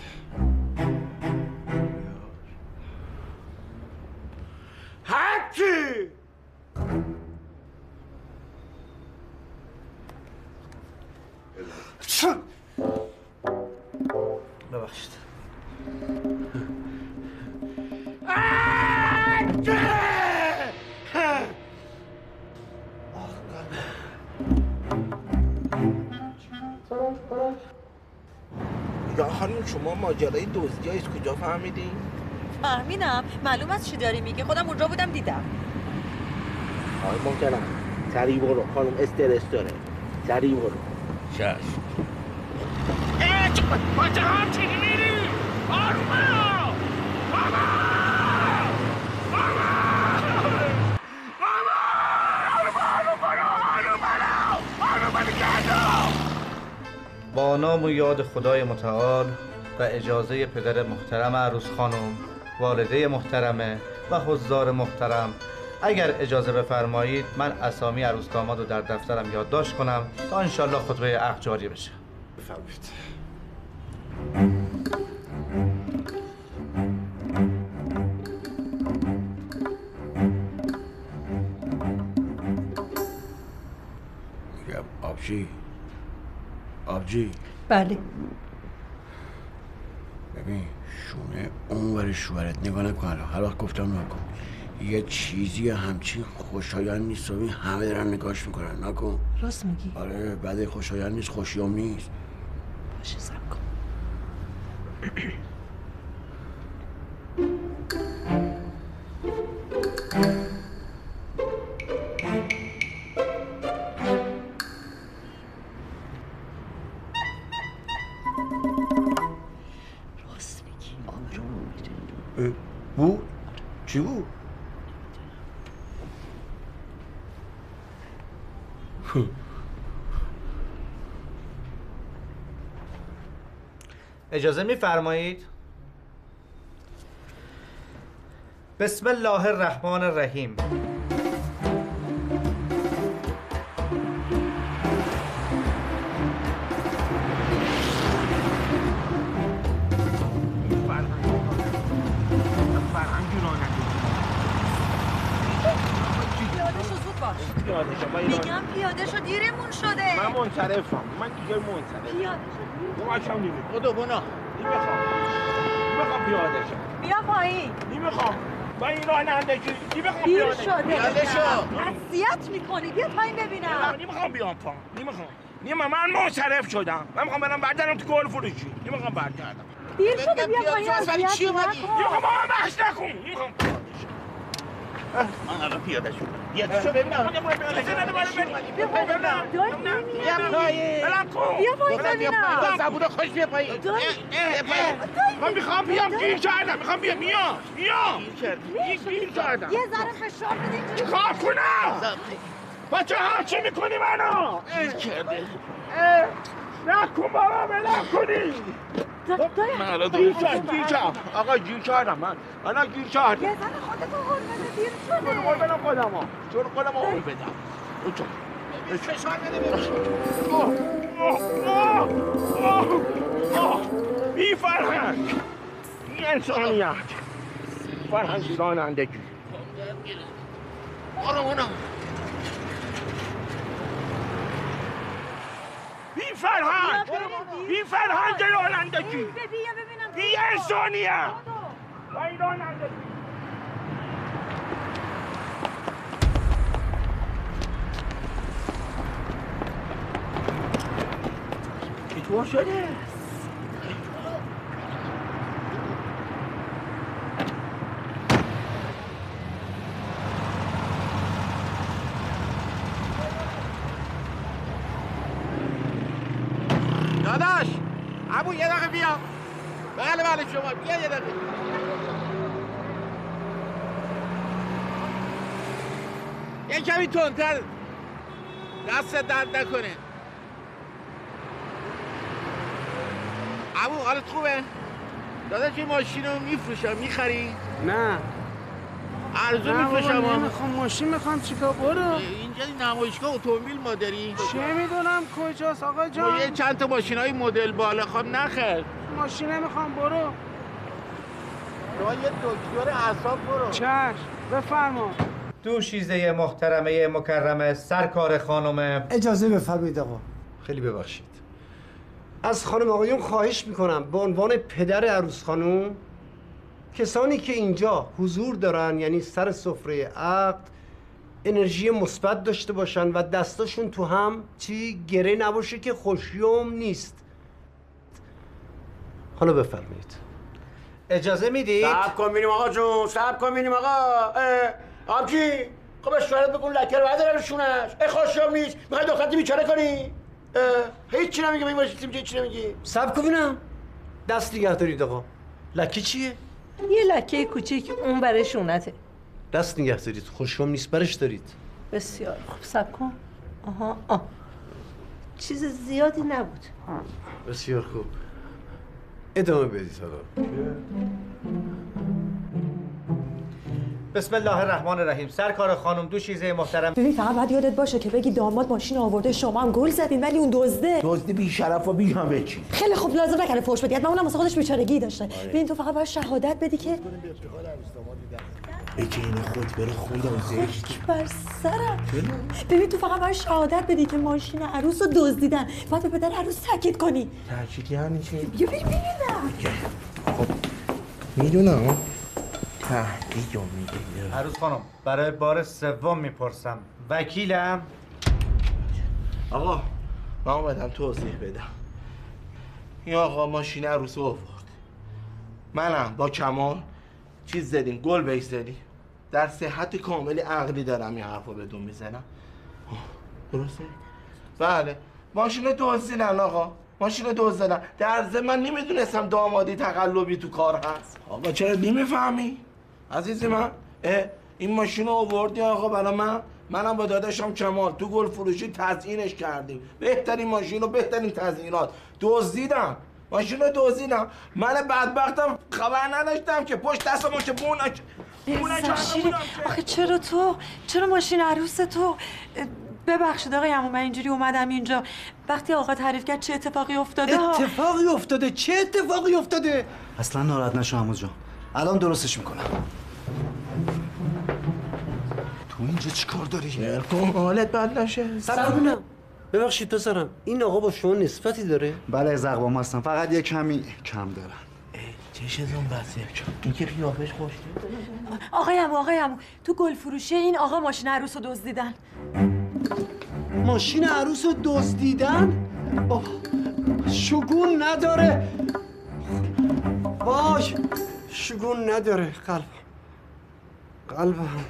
یا خانم شما ماجرای دزدی از کجا فهمیدین؟
فهمیدم. معلوم است چی داری میگه خودم اونجا بودم دیدم.
آقای محترم سریع برو. خانم استرس داره. سریع برو.
چشم.
اه، چه- با چه هم چی میری؟ آرومه
نام و یاد خدای متعال و اجازه پدر محترم عروس خانم والده محترمه و حضار محترم. اگر اجازه بفرمایید من اسامی عروس داماد رو در دفترم یادداشت کنم تا انشالله خطبه عقد جاری بشه. بفرمایید.
آبجی آبجی
بله
ببین شونه اون ور شوهرت نگاه نکن هر وقت گفتم نکن یه چیزی همچین خوشایند نیست و همه دارن نگاش می‌کنن نکن
راست میگی
آره بعد خوشایند نیست خوشیوم نیست
باشه سب کن
میفرمایید بسم الله الرحمن الرحیم.
میگم پیاده شو دیرمون شده.
من منصرفم. من دیگه منصرفم.
پیاده شو.
بدو بنا.
نمی‌خوام نمی‌خوام پیاده شم
بیا پایین
نمی‌خوام من این رانندگی نمی‌خوام
دیر
پیاده
شده
پیاده شو
اذیت می‌کنی بیا پایین ببینم
نمی‌خوام بیام پا نمی‌خوام نیما من منصرف شدم من می‌خوام برم برگردم تو گل فروشی نمی‌خوام برگردم
دیر شده بیا پایین اذیت نکن
نمی‌خوام بحث نکن نمی‌خوام
من الان پیاده شدم پیاده شو ببینم.
بیا ببینم.
بیا پایین.
بیا پایین.
بیا پایین. زبون خوش بیا پایین.
من می‌خوام بیام گیر کردم. می‌خوام بیام. میام. میام. گیر کردم.
یه ذره فشار بده.
چیکار کنم؟ بچه ها چی می‌کنی منو؟
گیر کرده
نکن بابا بلم کنی.
دایی
من الان
کرد گیر کرد آقا گیر کردم من. من گیر کردم
یه ذره خودتو هول بده دیر شده
قول بدم خودم ها چون خودم ها قول بدم اوچا.
فشار بده ببین.
بی فرهنگ. بی انسانیت. فرهنگ رانندگی
آرومونا
بی فرهنگ. بی فرهنگ رانندگی بی این رانندگی چطور شده؟
داداش بیا. بله بله شما بیا یه دقیقه. یه کمی تندتر. دست درد نکنه. عمو حالت خوبه؟ داداش این ماشین رو میفروشم می‌خری؟
نه.
ارزو میفروشم. ها.
نمی‌خوام. ماشین می‌خوام چیکار؟ برو.
اینجا نمایشگاه اتومبیل ما داری
چه می‌دونم کجاست آقا جان.
یه چند تا ماشین های مدل بالا. خواهم نخر
ماشین نمی‌خوام برو.
تو یه دکتر اعصاب برو.
چشم بفرما.
دوشیزه محترمه مکرمه سرکار خانم.
اجازه بفرمایید آقا. خیلی ببخشید. از خانم آقایون خواهش می‌کنم به عنوان پدر عروس خانم کسانی که اینجا حضور دارن یعنی سر سفره عقد انرژی مثبت داشته باشن و دستاشون تو هم چی گره نباشه که خوشیوم نیست. حالا بفرمایید.
اجازه می‌دید؟
صبر کن بینیم آقا جون صبر کن بینیم آقا. آبجی خب اشارت بکن لکه رو برداره روشونش ای خوشیوم نیست می‌خوای دخترتی بیچاره کنی؟ اه، هیچی نمیگه تیم چی نمیگی؟
سب کن ببینم دست نگه دارید آقا. لکه چیه؟
یه لکه کوچیک اون برای شونته
دست نگه دارید. خوشیوم نیست برش دارید.
بسیار. خوب سب کن. آها آه. چیز زیادی نبود.
بسیار خوب. ادامه بدید حالا.
بسم الله الرحمن الرحیم. سرکار خانم دوشیزه محترم.
ببین فقط باید یادت باشه که بگی داماد ماشین آورده شما هم گل زدین ولی اون دزده.
دزد بی شرف و بی همه چی.
خیلی خوب لازم نکنه فوش بدی. حتما اونم واسه خودش بیچارگی داشته. ببین تو فقط باید شهادت بدی که
به جین خود بره خدا زشت.
بر سرم. ببین تو فقط باید شهادت بدی که ماشین عروس رو دزدیدن. باید به پدر عروس تاکید کنی.
تاکید یعنی چی؟
بیا ببین ببینم
می‌دونم. تهدید رو میگه
عروس خانم برای بار سوم می‌پرسم. وکیلم؟
آقا من اومدم توضیح بدم. این آقا ماشین عروس رو آورد. منم با کمال چیز زدیم گل زدیم. در صحت کامل عقلی دارم این حرف رو بدون می‌زنم. درسته؟ بله. ماشین رو دزدیدن آقا. ماشین رو دزدیدن در ضمن من نمی‌دونستم دامادی تقلبی تو کار هست. آقا چرا نمی‌فهمی؟ عزیزی من این ماشین رو آوردی آقا برای من. منم با داداشم کمال تو گل فروشی تزیینش کردیم. بهترین ماشین و بهترین تزیینات. دزدیدم. ماشین رو دزدیدم. من بدبختم خبر نداشتم که پشت دستمو که
شیرین. آخه چرا تو؟ چرا ماشین عروس تو؟ ببخشید آقای عمو من اینجوری اومدم اینجا. وقتی آقا تعریف کرد چه اتفاقی افتاده؟
اتفاقی افتاده؟ چه اتفاقی افتاده؟
اصلا ناراحت نشو عمو جان. الان درستش می‌کنم. تو اینجا چی کار داری؟
کن حالت بد نشه.
ببینم ببخشید پسرم این آقا با شما نسبتی داره؟
بله از اقوام هستم. فقط یه کمی کم دارم.
چشتون بسته. این که قیافش خوش
آقای عمو آقای عمو تو گل فروشی این آقا ماشین عروس رو دزدیدن.
ماشین عروس رو دزدیدن؟ شگون نداره. باش. شگون نداره قلب. قلبم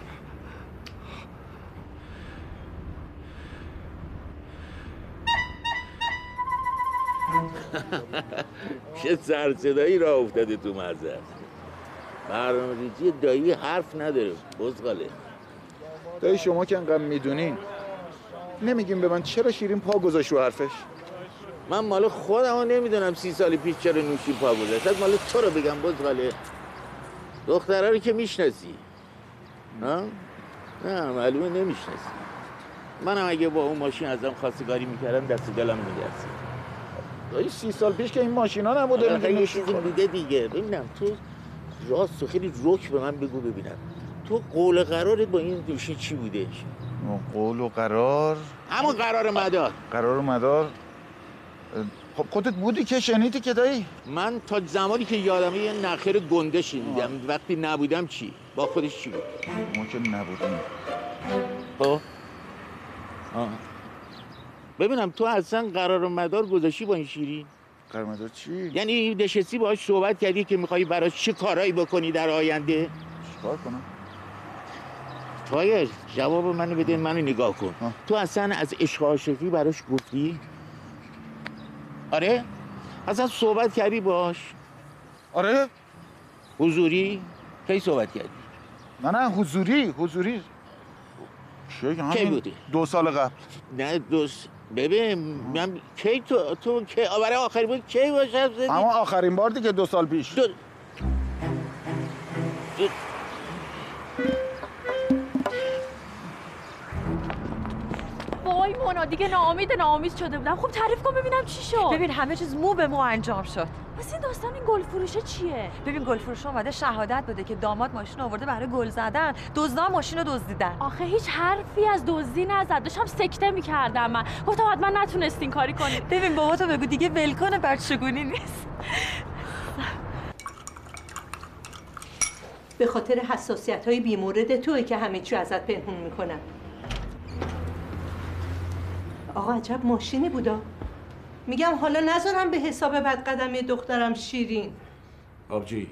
چه سرصدایی را افتاده تو مزه. برنامه ریزی دایی حرف نداره بزغاله.
دایی شما که انقدر می‌دونین نمیگیم به من چرا شیرین پا گذاشت رو حرفش؟
من مال خودم ها نمی‌دونم سی سال پیش چرا نوشی پا بود اصلا مال تو رو بگم بزغاله. دختره رو که می‌شناسی. ها؟ نه معلومه نمی‌شناسی. منم اگه با اون ماشین ازم خواستگاری می‌کردم دست دلم میگرسید
دایی سی سال پیش که این ماشینا نبوده
یه چیزی. بوده دیگه ببینم تو راست و خیلی رک به من بگو ببینم. تو قول قرارت با این دوشی چی بوده؟
قول و قرار؟
همون قرار مدار.
قرار مدار؟ خب خودت بودی که شنیدی که دایی؟
من تا زمانی که یادمه یه نخیر گنده شنیدم. وقتی نبودم چی؟ با خودش چی بود؟
ما که نبودیم.
خب. آه. ببینم تو اصلا قرار مدار گذاشتی با این شیرین
قرار مدار چی؟
یعنی نشستی باهاش صحبت کردی که می‌خوای براش چه کارایی بکنی در آینده؟
چیکار کنم؟
تایر جواب منو بده منو نگاه کن. تو اصلا از عشق عاشقی براش گفتی؟ آره؟ اصلا صحبت کردی باش؟
آره؟
حضوری؟ کی صحبت کردی؟
نه نه حضوری حضوری. چه
کی
همین
بودی؟
دو سال قبل.
نه دوست ببین من کی تو تو کی؟ برای آخری بود کی باشم؟ زدی
اما آخرین بار دیگه دو سال پیش.
دو...
وای مونا دیگه ناامید ناامید شده بودم خب تعریف کن ببینم چی شد. ببین همه چیز مو به مو انجام شد. پس این داستان این گل فروشه چیه؟ ببین گل فروش اومده شهادت بده که داماد ماشین آورده برای گل زدن. دزدا ماشین رو دزدیدن.
آخه هیچ حرفی از دزدی نزد. داشتم سکته می‌کردم من. گفتم حتما نتونستین کاری کنید
ببین بابا تو بگو دیگه ول کنه بچگونی نیست.
به خاطر حساسیت های بیمورد توی که همه چی ازت پنهون می‌کنن آقا عجب ماشینی بودا. میگم حالا نذارم به حساب بد قدمی دخترم شیرین.
آبجی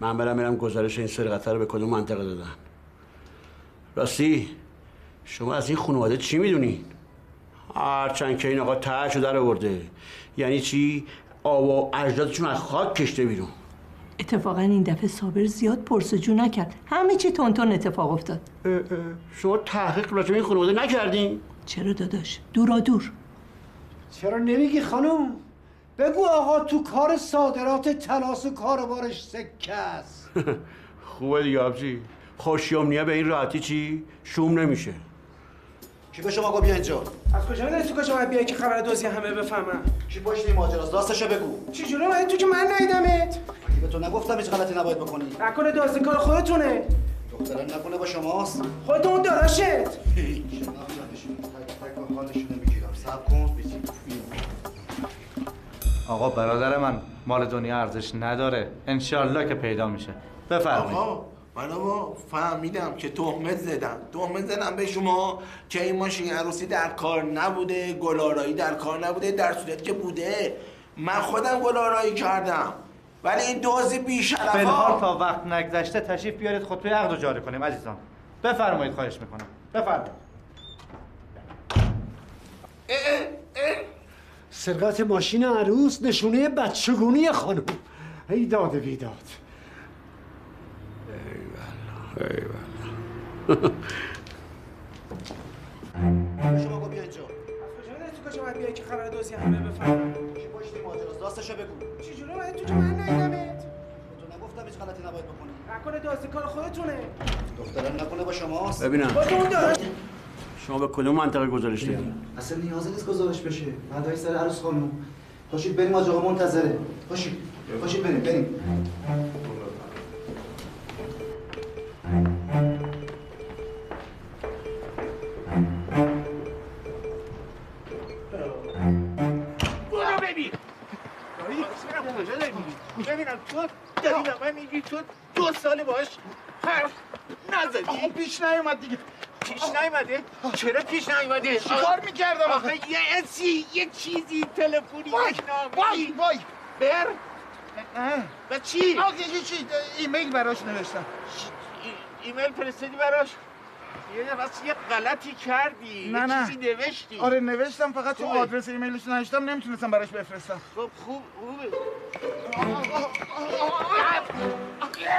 من برم میرم گزارش این سرقت رو به کدوم منطقه دادن. راستی شما از این خانواده چی می‌دونین هرچند که این آقا ترشو در آورده. یعنی چی؟ آب و اجدادشون از خاک کشته بیرون.
اتفاقا این دفعه صابر زیاد پرسجو نکرد. همه چی تونتون اتفاق افتاد.
شما تحقیق راجع به این خانواده نکردین؟
چرا داداش؟ دورا دور.
چرا نمیگی خانم؟ بگو آقا تو کار صادرات تلاس و کاروبارش سکه است.
خوبه دیگه آبجی. خوشیامنیه به این راحتی چی؟ شوم نمیشه.
کی به شما گفت بیا اینجا
از کجا می‌دونی تو کجا باید بیای که خبر دوزی همه بفهمن؟
کی پشت این ماجراست؟ راستشو بگو.
چجوری اومدی تو که من ندیدمت؟
اگه به تو نگفتم هیچ غلطی نباید بکنی.
نکنه دزدی کار خودتونه.
دختران نکنه با شماست.
خودت اون داداشت
آقا برادر من مال دنیا ارزش نداره. انشالله که پیدا میشه. بفرمایید.
آقا من آقا فهمیدم که تهمت زدم. تهمت زدم به شما که این ماشین عروسی در کار نبوده گلارایی در کار نبوده در صورت که بوده. من خودم گلارایی کردم. ولی این دوزی بیشرفا
فنهار تا وقت نگذشته تشریف بیارید خطبه عقد رو جاری کنیم عزیزان. بفرمایید خواهش می‌کنم. بفرمایید.
سرقت ماشین عروس نشونه بچگونی خانم. ای داد بیداد
شما گفت بیا اینجا
کجا می‌دونی تو کجا باید بیای که خبر دوزی همه بفهمن؟
کی پشت ماجراست راستشو بگو.
چجوری اومدی تو که من ندیدمت
تو نگفتم هیچ غلطی نباید بکنی.
نکنه دزدی کار خودتونه.
دختران نکنه با شماست.
ببینم.
خودت اون داداش
شما به کدوم منطقه گزارش دادین
اصلا نیازی نیست گزارش بشه. فدای سر عروس خانم. پاشید بریم آج آقا منتظره. پاشید پاشید بریم بریم.
ببینم تو داری به من میگی تو دو سال باش حرف نزدی.
پیش نیومد دیگه.
پیش نیومده؟ چرا پیش نیومده؟
چیکار می‌کردم
آخه؟ یه اسی یه چیزی تلفنی
وای وای وای.
بر. و چی؟
یه چی ایمیل براش نوشتم.
ایمیل فرستادی براش؟ یه یه غلطی کردی
نه
یه
نه
چیزی نوشتی.
آره نوشتم فقط تو
خوبه.
آدرس ایمیلش نوشتم نمی‌تونستم براش بفرستم.
خب خوب خوبه.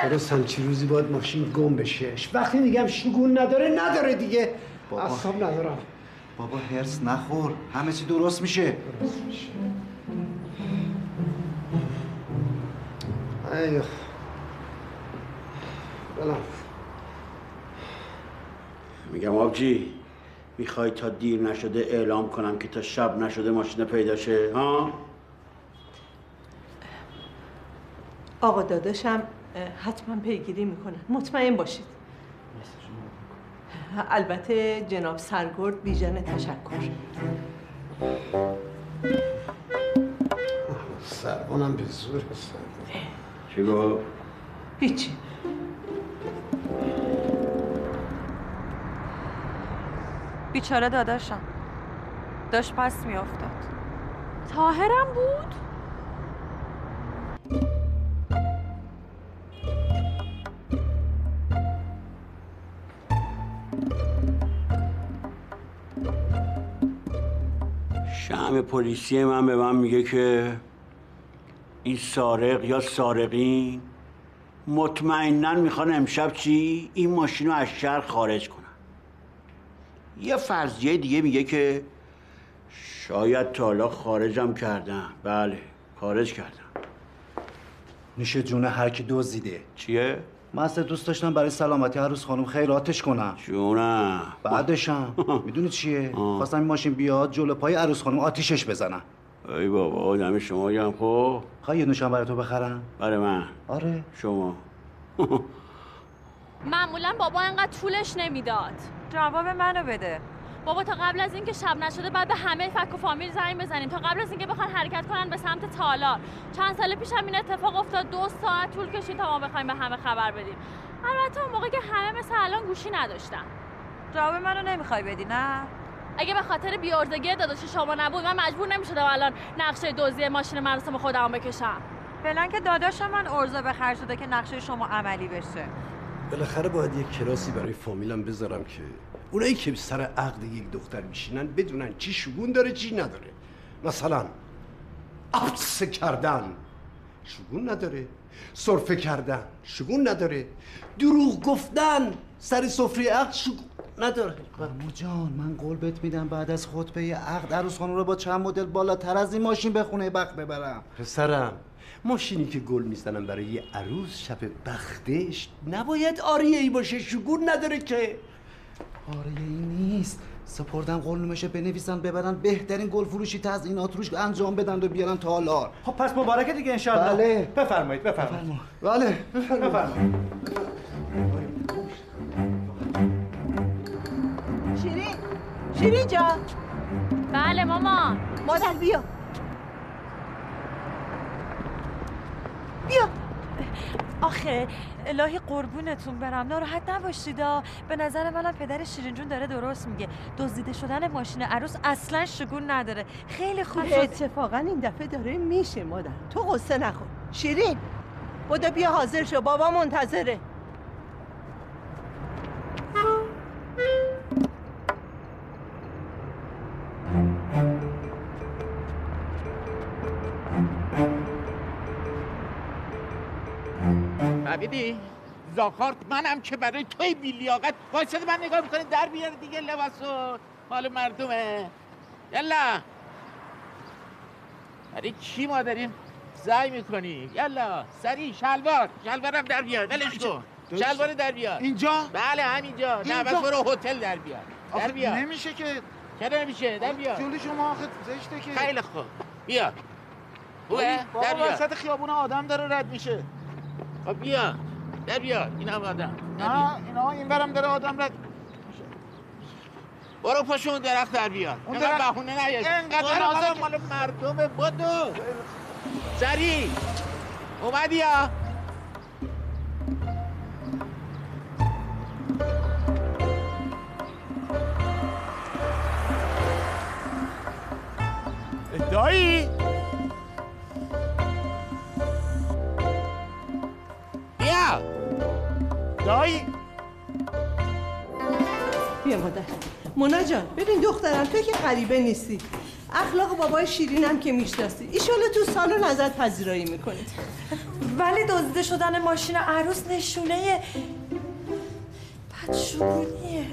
درست همچی روزی باید ماشین گم بشه؟ وقتی میگم شگون نداره نداره دیگه.
بابا.
اصاب ندارم.
بابا هرس نخور. همه چی درست میشه.
ایوه. بلم
میگم آبجی می‌خوای تا دیر نشده اعلام کنم که تا شب نشده ماشین پیدا شه ها؟
آقا داداشم حتما پیگیری می‌کنن. مطمئن باشید. البته جناب سرگرد بیژن تشکر.
سربانم به زور سربان
چی گفت؟
هیچی.
بیچاره داداشم. داشت پس میافتاد.
تاهرم بود؟
شم پلیسی من به من میگه که این سارق یا سارقین مطمئنا می‌خوان امشب چی؟ این ماشین رو از شهر خارج کنن. یه فرضیه دیگه میگه که شاید تا حالا خارجم کردم. بله خارج کردم.
نیشه جون هر کی دزدیده
چیه؟
من اصلا دوست داشتم برای سلامتی عروس خانم خیراتش کنم.
جونم.
بعدشم. می‌دونی چیه؟ خواستم این ماشین بیاد جلو پای عروس خانم آتیشش بزنم.
ای بابا آدم شما گم خب.
خواهی یه نوشم برای تو بخرم؟
برای من.
آره.
شما.
معمولا بابا انقدر طولش نمی‌داد.
جواب منو بده.
بابا تا قبل از اینکه شب نشده بعد به همه فک و فامیل زنگ بزنیم. تا قبل از اینکه بخوان حرکت کنن به سمت تالار. چند سال پیش هم این اتفاق افتاد. دو ساعت طول کشید تا ما بخوایم به همه خبر بدیم. البته اون موقع که همه مثل الان گوشی نداشتن.
جواب منو نمی‌خوای بدی نه؟
اگه به خاطر بیارزگی داداش شما نبود من مجبور نمی‌شدم الان نقشه دزدی ماشین مراسم خودم بکشم.
فعلا که داداش من ارزا به خرج شده که نقشه شما عملی بشه.
بالاخره باید یک کلاسی برای فامیلم بذارم که اونایی که سر عقد یک دختر میشینن بدونن چی شگون داره چی نداره. مثلا عطسه کردن شگون نداره سرفه کردن شگون نداره دروغ گفتن سر سفره عقد شگون نداره.
امو جان من قول بهت میدم بعد از خطبه عقد عروس خانم رو با چند مدل بالاتر از این ماشین به خونه بخت ببرم.
پسرم ماشینی که گل می‌زنم برای یه عروس شب بختش نباید آریه ای باشه شگون نداره که.
آره ای نیست. سپردم قول نمشه بنویسن ببرن. بهترین گل فروشی تزیینات روش انجام بدن و بیارن تالار
خب پس مبارکه دیگه انشالله
بله.
بفرمایید. بفرمایید.
بله.
بفرمایید.
شیرین. شیرین جان.
بله مامان.
مادر بیا.
آخه الهی قربونتون برم. ناراحت نباشیدا به نظر منم پدر شیرین جون داره درست میگه. دزدیده شدن ماشین عروس اصلا شگون نداره. خیلی خوب شد.
اتفاقا این دفعه داره میشه مادر. تو قصه نخور. شیرین بودا بیا حاضر شو. بابا منتظره.
فهمیدی؟ زاکارت منم که برای توی بیلیاقت. وایساده من نگاه می‌کنه در بیاره دیگه لباسو مال مردمه. یلا. برای کی ما داریم زای می‌کنیم یلا. سری شلوار. شلوارم در بیار. ولش کن. شلوار در بیار.
اینجا؟
بله همینجا. نه بس؟ برو هتل در بیار. در بیار.
نمیشه که
چرا نمیشه؟ در بیار.
جلوی شما آخه زشته که
خیلی خوب. بیا خوبه در بیار.
وسط خیابون آدم داره رد میشه.
خب بیا. در بیار این هم آدم.
نه اینا این برم داره آدم رد.
برو پشت اون درخت در بیار
اون درخت-
بهونه نیار
اینقدر
آقا، مال مردمه بدو. سری. اومدی یا.
دایی.
بیا
دایی.
بیا مادر. مونا جان ببین دخترم تو که غریبه نیستی. اخلاق بابای شیرینم که می‌شناسی. ایشالا تو سالن ازت پذیرایی می‌کنی
ولی دزدیده شدن ماشین عروس نشونه بدشگونیه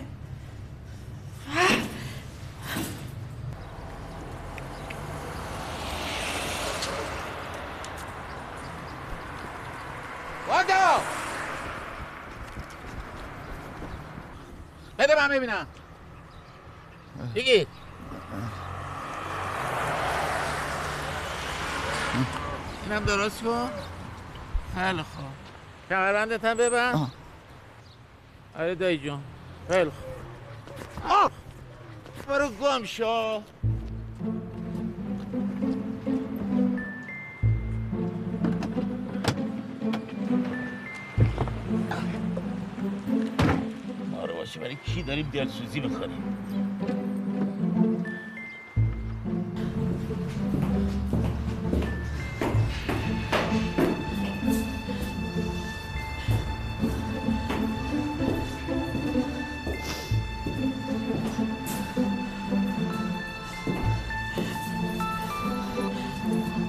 بدو بده من ببینم بگید اینم درست کن. خیلی خوب. کمربندت هم ببند. آره دایی جون. خیلی خوب! برو گم شو. کی داریم دلسوزی می‌کنیم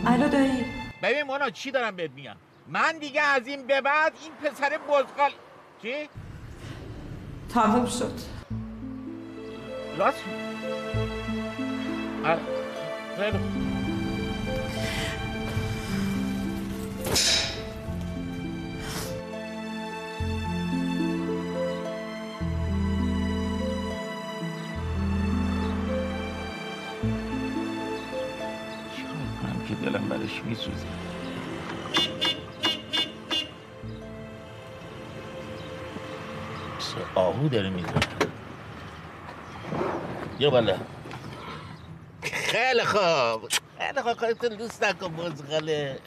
الو دایی.
ببین مونا چی دارم بهت میگم؟ من دیگه از این به بعد این پسر بزغال چی؟
تموم شد.
راست؟ که دلم برش میسوزه؟ آهو داره می‌زنه یا بالا خیلی خوب. خیلی خوب. خودتون دوست نکن بزغاله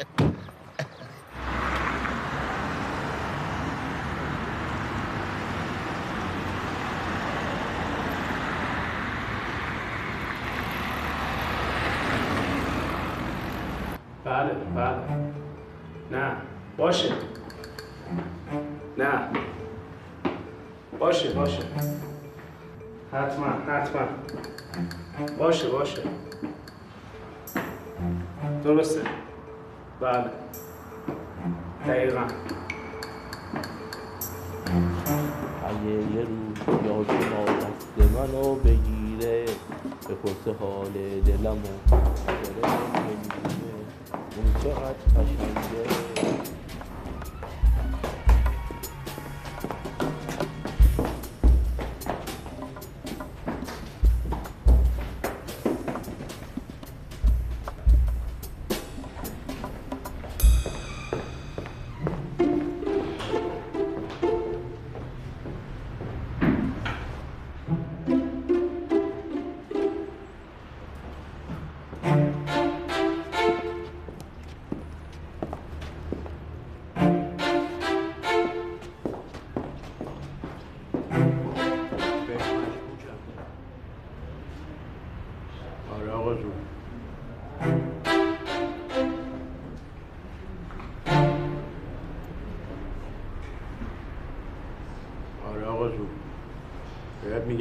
حتما حتما. باشه باشه. درسته. بله. دقیقا.
اگه یه روز یاد ما دست منو بگیره به پرس حال دلمو. داره اون چقدر قشنگه.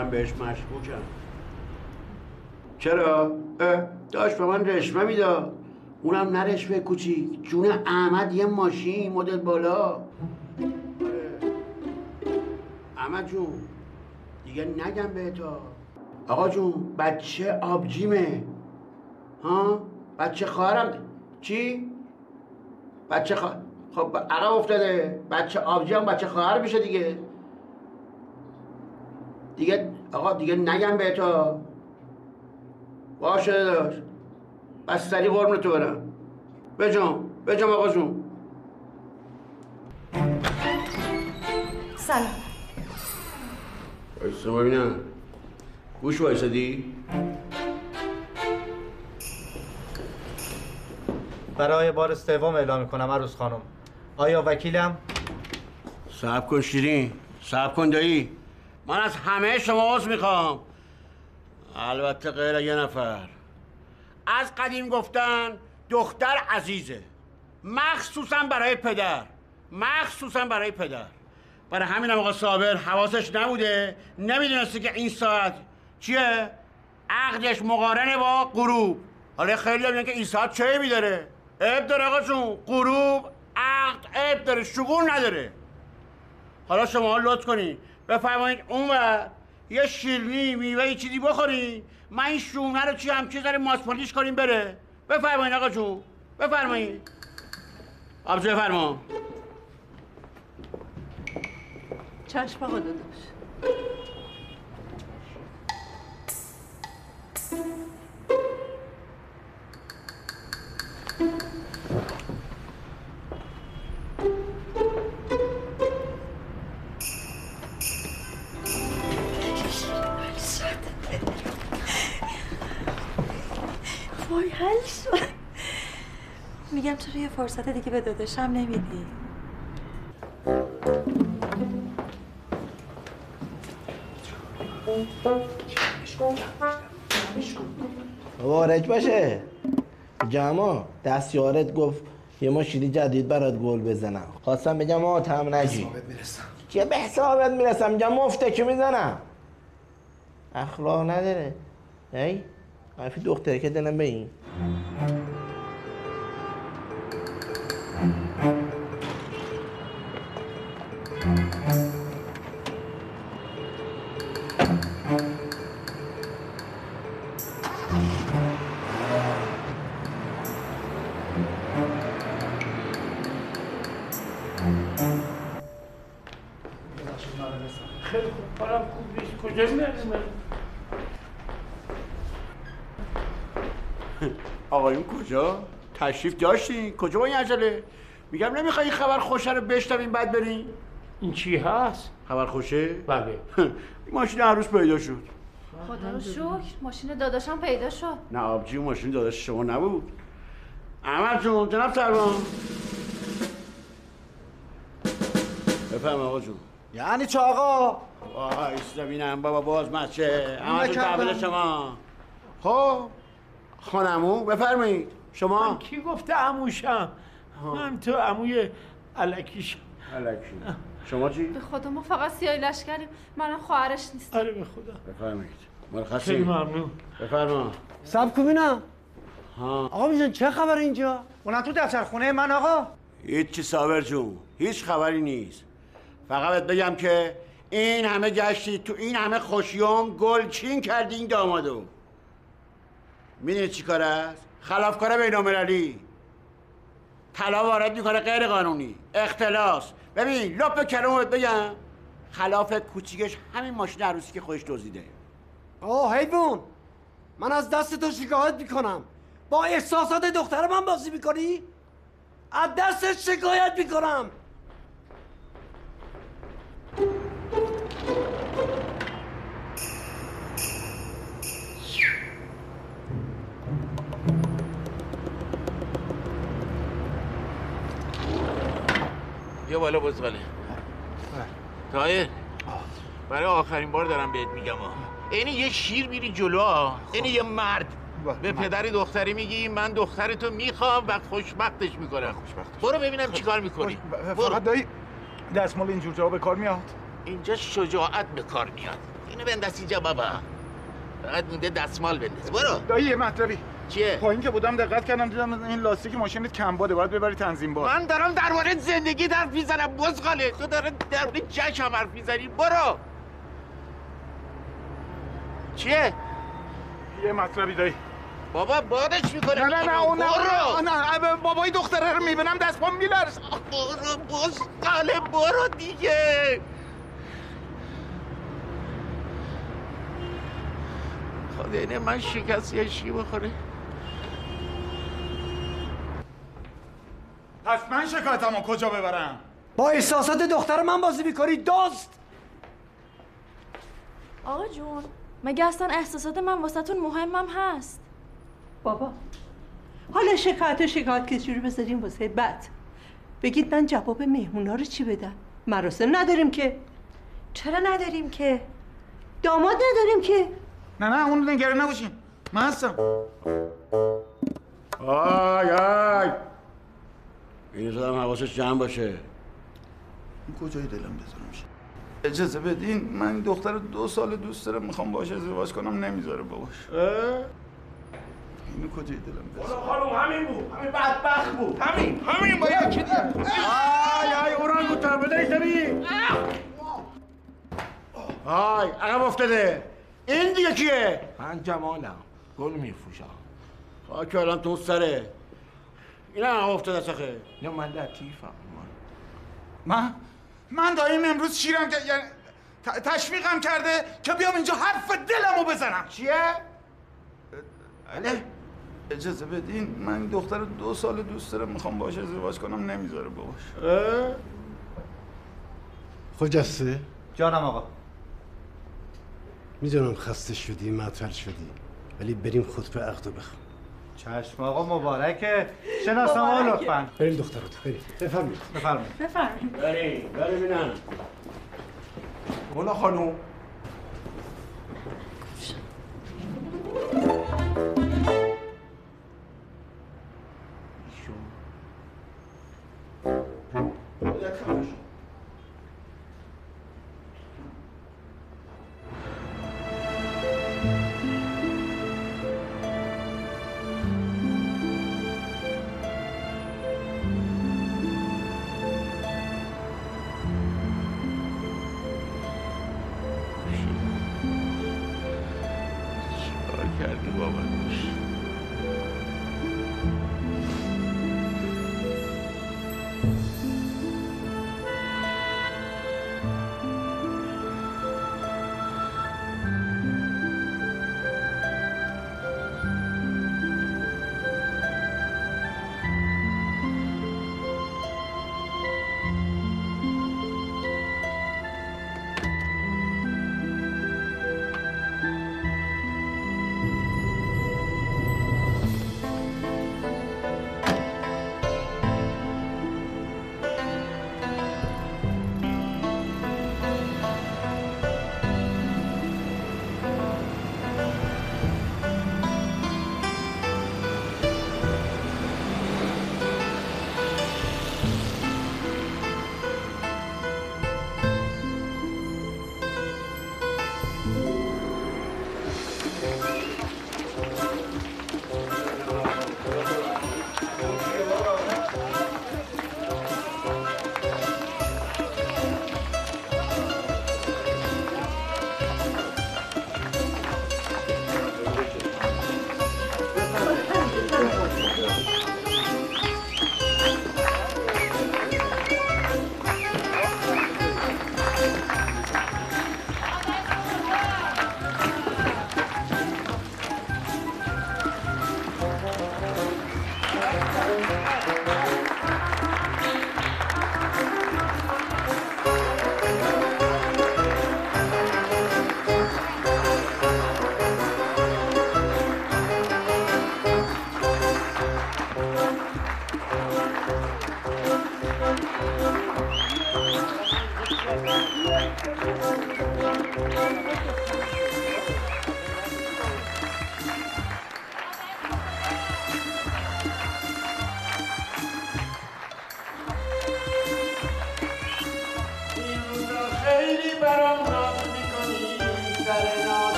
میگم بهش مشکوکم. چرا؟ داشت به من رشوه می‌داد. اونم نه رشوه کوچیک. جون احمد یه ماشین مدل بالا. احمد جون دیگه نگم بهتا. آقا جون بچه آبجیمه ها؟ بچه خواهرم. چی؟ بچه خوا... خب عقب افتاده. بچه آبجی هم بچه خواهر میشه دیگه. دیگه آقا دیگه نگم به تو. باشه داشت بس سری قرمون تو برم بجام بجام آقا جون.
سلام.
بایسته ببینم. گوش وایسادی؟
برای بار سوم اعلام می‌کنم عروس خانم. آیا وکیلم؟
صبر کن شیرین. صبر کن دایی. من از همه شما عذر می‌خوام. البته غیر یه نفر. از قدیم گفتن دختر عزیزه. مخصوصا برای پدر. مخصوصا برای پدر. برای همین آقا صابر حواسش نبوده. نمی‌دونسته که این ساعت چیه؟ عقدش مقارنه با غروب. حالا خیلی میگن که این ساعت چه عیبی داره؟ عیب داره آقا جون. غروب عقد عیب داره. شگون نداره. حالا شما لطف کنین. بفرمایید اون و یه شیرنی میوه یه چیزی بخورین من این شونه رو چی هم چه ذره ماسپالیش کنیم بره. بفرمایید آقا جون بفرمایید. آبجو بفرما.
چشم آقا داداش.
میگم چرا یه فرصت دیگه به داداشم نمیدی؟
وارد باشه. جما دستیارت گفت یه ماشینی جدید برات گل بزنم. خواستم بگم آه تم نجی چه به حسابت می‌رسم؟ میگم مفته که می‌زنم. اخلاق نداره. ای؟ حرفی دختره که دلم به این.
تشریف داشتین؟ کجا با این عجله؟ میگم نمی‌خوای این خبر خوشه رو بشنویم بعد بریم؟
این چی هست؟
خبر خوشه؟
بله.
این ماشین عروس پیدا شد.
خدا رو شکر ماشین داداشم پیدا شد.
نه آبجی اون ماشین داداش شما نبود. احمد جون جناب سروان. بفهم آقا جون.
یعنی چه آقا؟
وای ببینم بابا باز مچه احمد جون شما. خب خانمو بفرمایید. شما؟
من کی گفته عموشم من تو عموی علکیش
علکی. شما چی؟
به خدا ما فقط سیاه لشکریم. منم خواهرش نیست
آره به خدا.
بفرمایید. مرخصی
خیلی ممنون.
بفرما.
سب ببینم
ها.
آقا میزن چه خبر اینجا؟
اونم تو دفتر خونه من آقا.
هیچی صابر جون. هیچ خبری نیست. فقط بهت بگم که این همه گشتی تو این همه خوشیوم گل چین کردی این دامادو. می‌دونی چی کار است؟ خلافکار بینالمللی. طلا وارد می‌کنه غیر قانونی. اختلاس. ببین لپ بهت بگم. خلاف کوچیکش همین ماشین عروسی که خودش دزدیده.
آه حیوان. من از دست تو شکایت می‌کنم. با احساسات دختر من بازی می‌کنی؟ از دستت شکایت می‌کنم.
بالا بزغاله تایر برای آخرین بار دارم بهت میگم اینی یه شیر میری جلو ها اینی یه مرد. به پدر دختری میگی من دخترتو می‌خوام و خوشبختش می‌کنم. برو ببینم چیکار می‌کنی.
فقط دایی دستمال اینجور جا به کار میاد؟
اینجا شجاعت به کار میاد. اینو بنداز اینجا بابا. فقط مونده دستمال بنداز برو.
دایی یه مطلبی.
چیه؟
پایین که بودم دقت کردم دیدم این لاستیک ماشینت کم باده باید ببری تنظیم باد
من دارم درباره زندگی حرف می‌زنم بزغاله. تو داره درباره جشم حرف می‌زنی. برو. چیه؟
یه مطلبی دایی.
بابا بادش می‌کنه.
نه نه نه اون
برو.
نه نه. بابای دختره رو می‌بینم دست پام میلرز
برو بزغاله برو دیگه. خدا اینه من شکست یه چی بخوره؟
پس من شکایتمو کجا ببرم؟
با احساسات دختر من بازی می‌کنی دوست
آقا جون مگه اصلا احساسات من واسهتون مهمم هست؟
بابا حالا شکایت و شکایت که جوری بذاریم واسه بعد بگید من جواب مهمونا رو چی بدم؟ مراسم نداریم که.
چرا نداریم که؟
داماد نداریم که.
نه نه اون نگران نباشین. من هستم.
آی آی! این زدم حواسش جمع باشه.
این کجای دلم بذارمش اجازه بدین من این دختر دو سال دوست دارم می‌خوام باش ازدواج کنم نمی‌ذاره باباش. اینو کجای دلم بذارم
خانم همین بود همین بدبخت بود. همین همین باید چی
آی آی اورانگوتان بدهی زمین آی عقب افتاده. این دیگه کیه؟
من جمالم گل میفروشم.
خاک الان تو سره. این عقب افتاده سخه
یا من لطیفم
من. من؟ داییم امروز شیرم که یعنی ت- تشویقم کرده که بیام اینجا حرف دلمو بزنم.
چیه؟
بله اجازه بدین. من این دختر دو سال دوست دارم می‌خوام باش ازدواج کنم نمی‌ذاره باباش.
خجسته
جانم آقا.
می‌دونم خسته شدی معطل شدی ولی بریم خطبه عقد بخون
چشم آقا مبارکه. شناسنامه
مبارکه.
لطفا.
بریم دخترات بریم. بفرمایید.
بفرمایید.
بفرمایید.
بریم بریم بینم.
مولا خانوم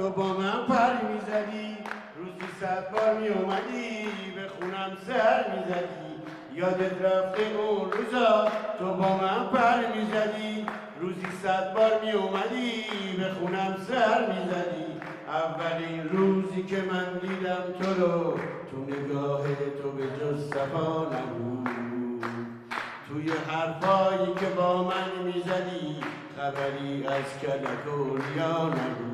تو با من پر می‌زدی روزی صد بار میومدی به خونم سر می‌زدی. یادت رفته اون روزا تو با من پر می‌زدی روزی صد بار می اومدی به خونم سر می‌زدی. اولین روزی که من دیدم تو رو تو نگاه تو به جز صفا نبود. توی حرفایی که با من می‌زدی خبری از کلک و نبود.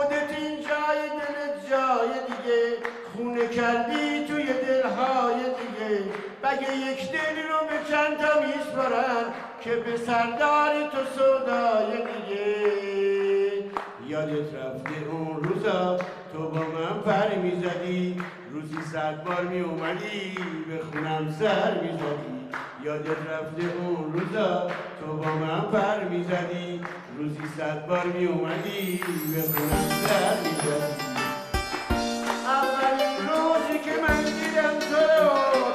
خودت این جای دلت جای دیگه. خونه کردی توی دلهای دیگه. بگه یک دل رو به چند تا میسپارن که به سردار تو سودای دیگه. یادت رفته اون روزا تو با من پر می‌زدی؟ روزی صد بار می اومدی به خونم سر می‌زدی. یادت رفته اون روزا تو با من پر می‌زدی. روزی صد بار می اومدی به خونم سر می‌زدی. اولین روزی که من دیدم تو رو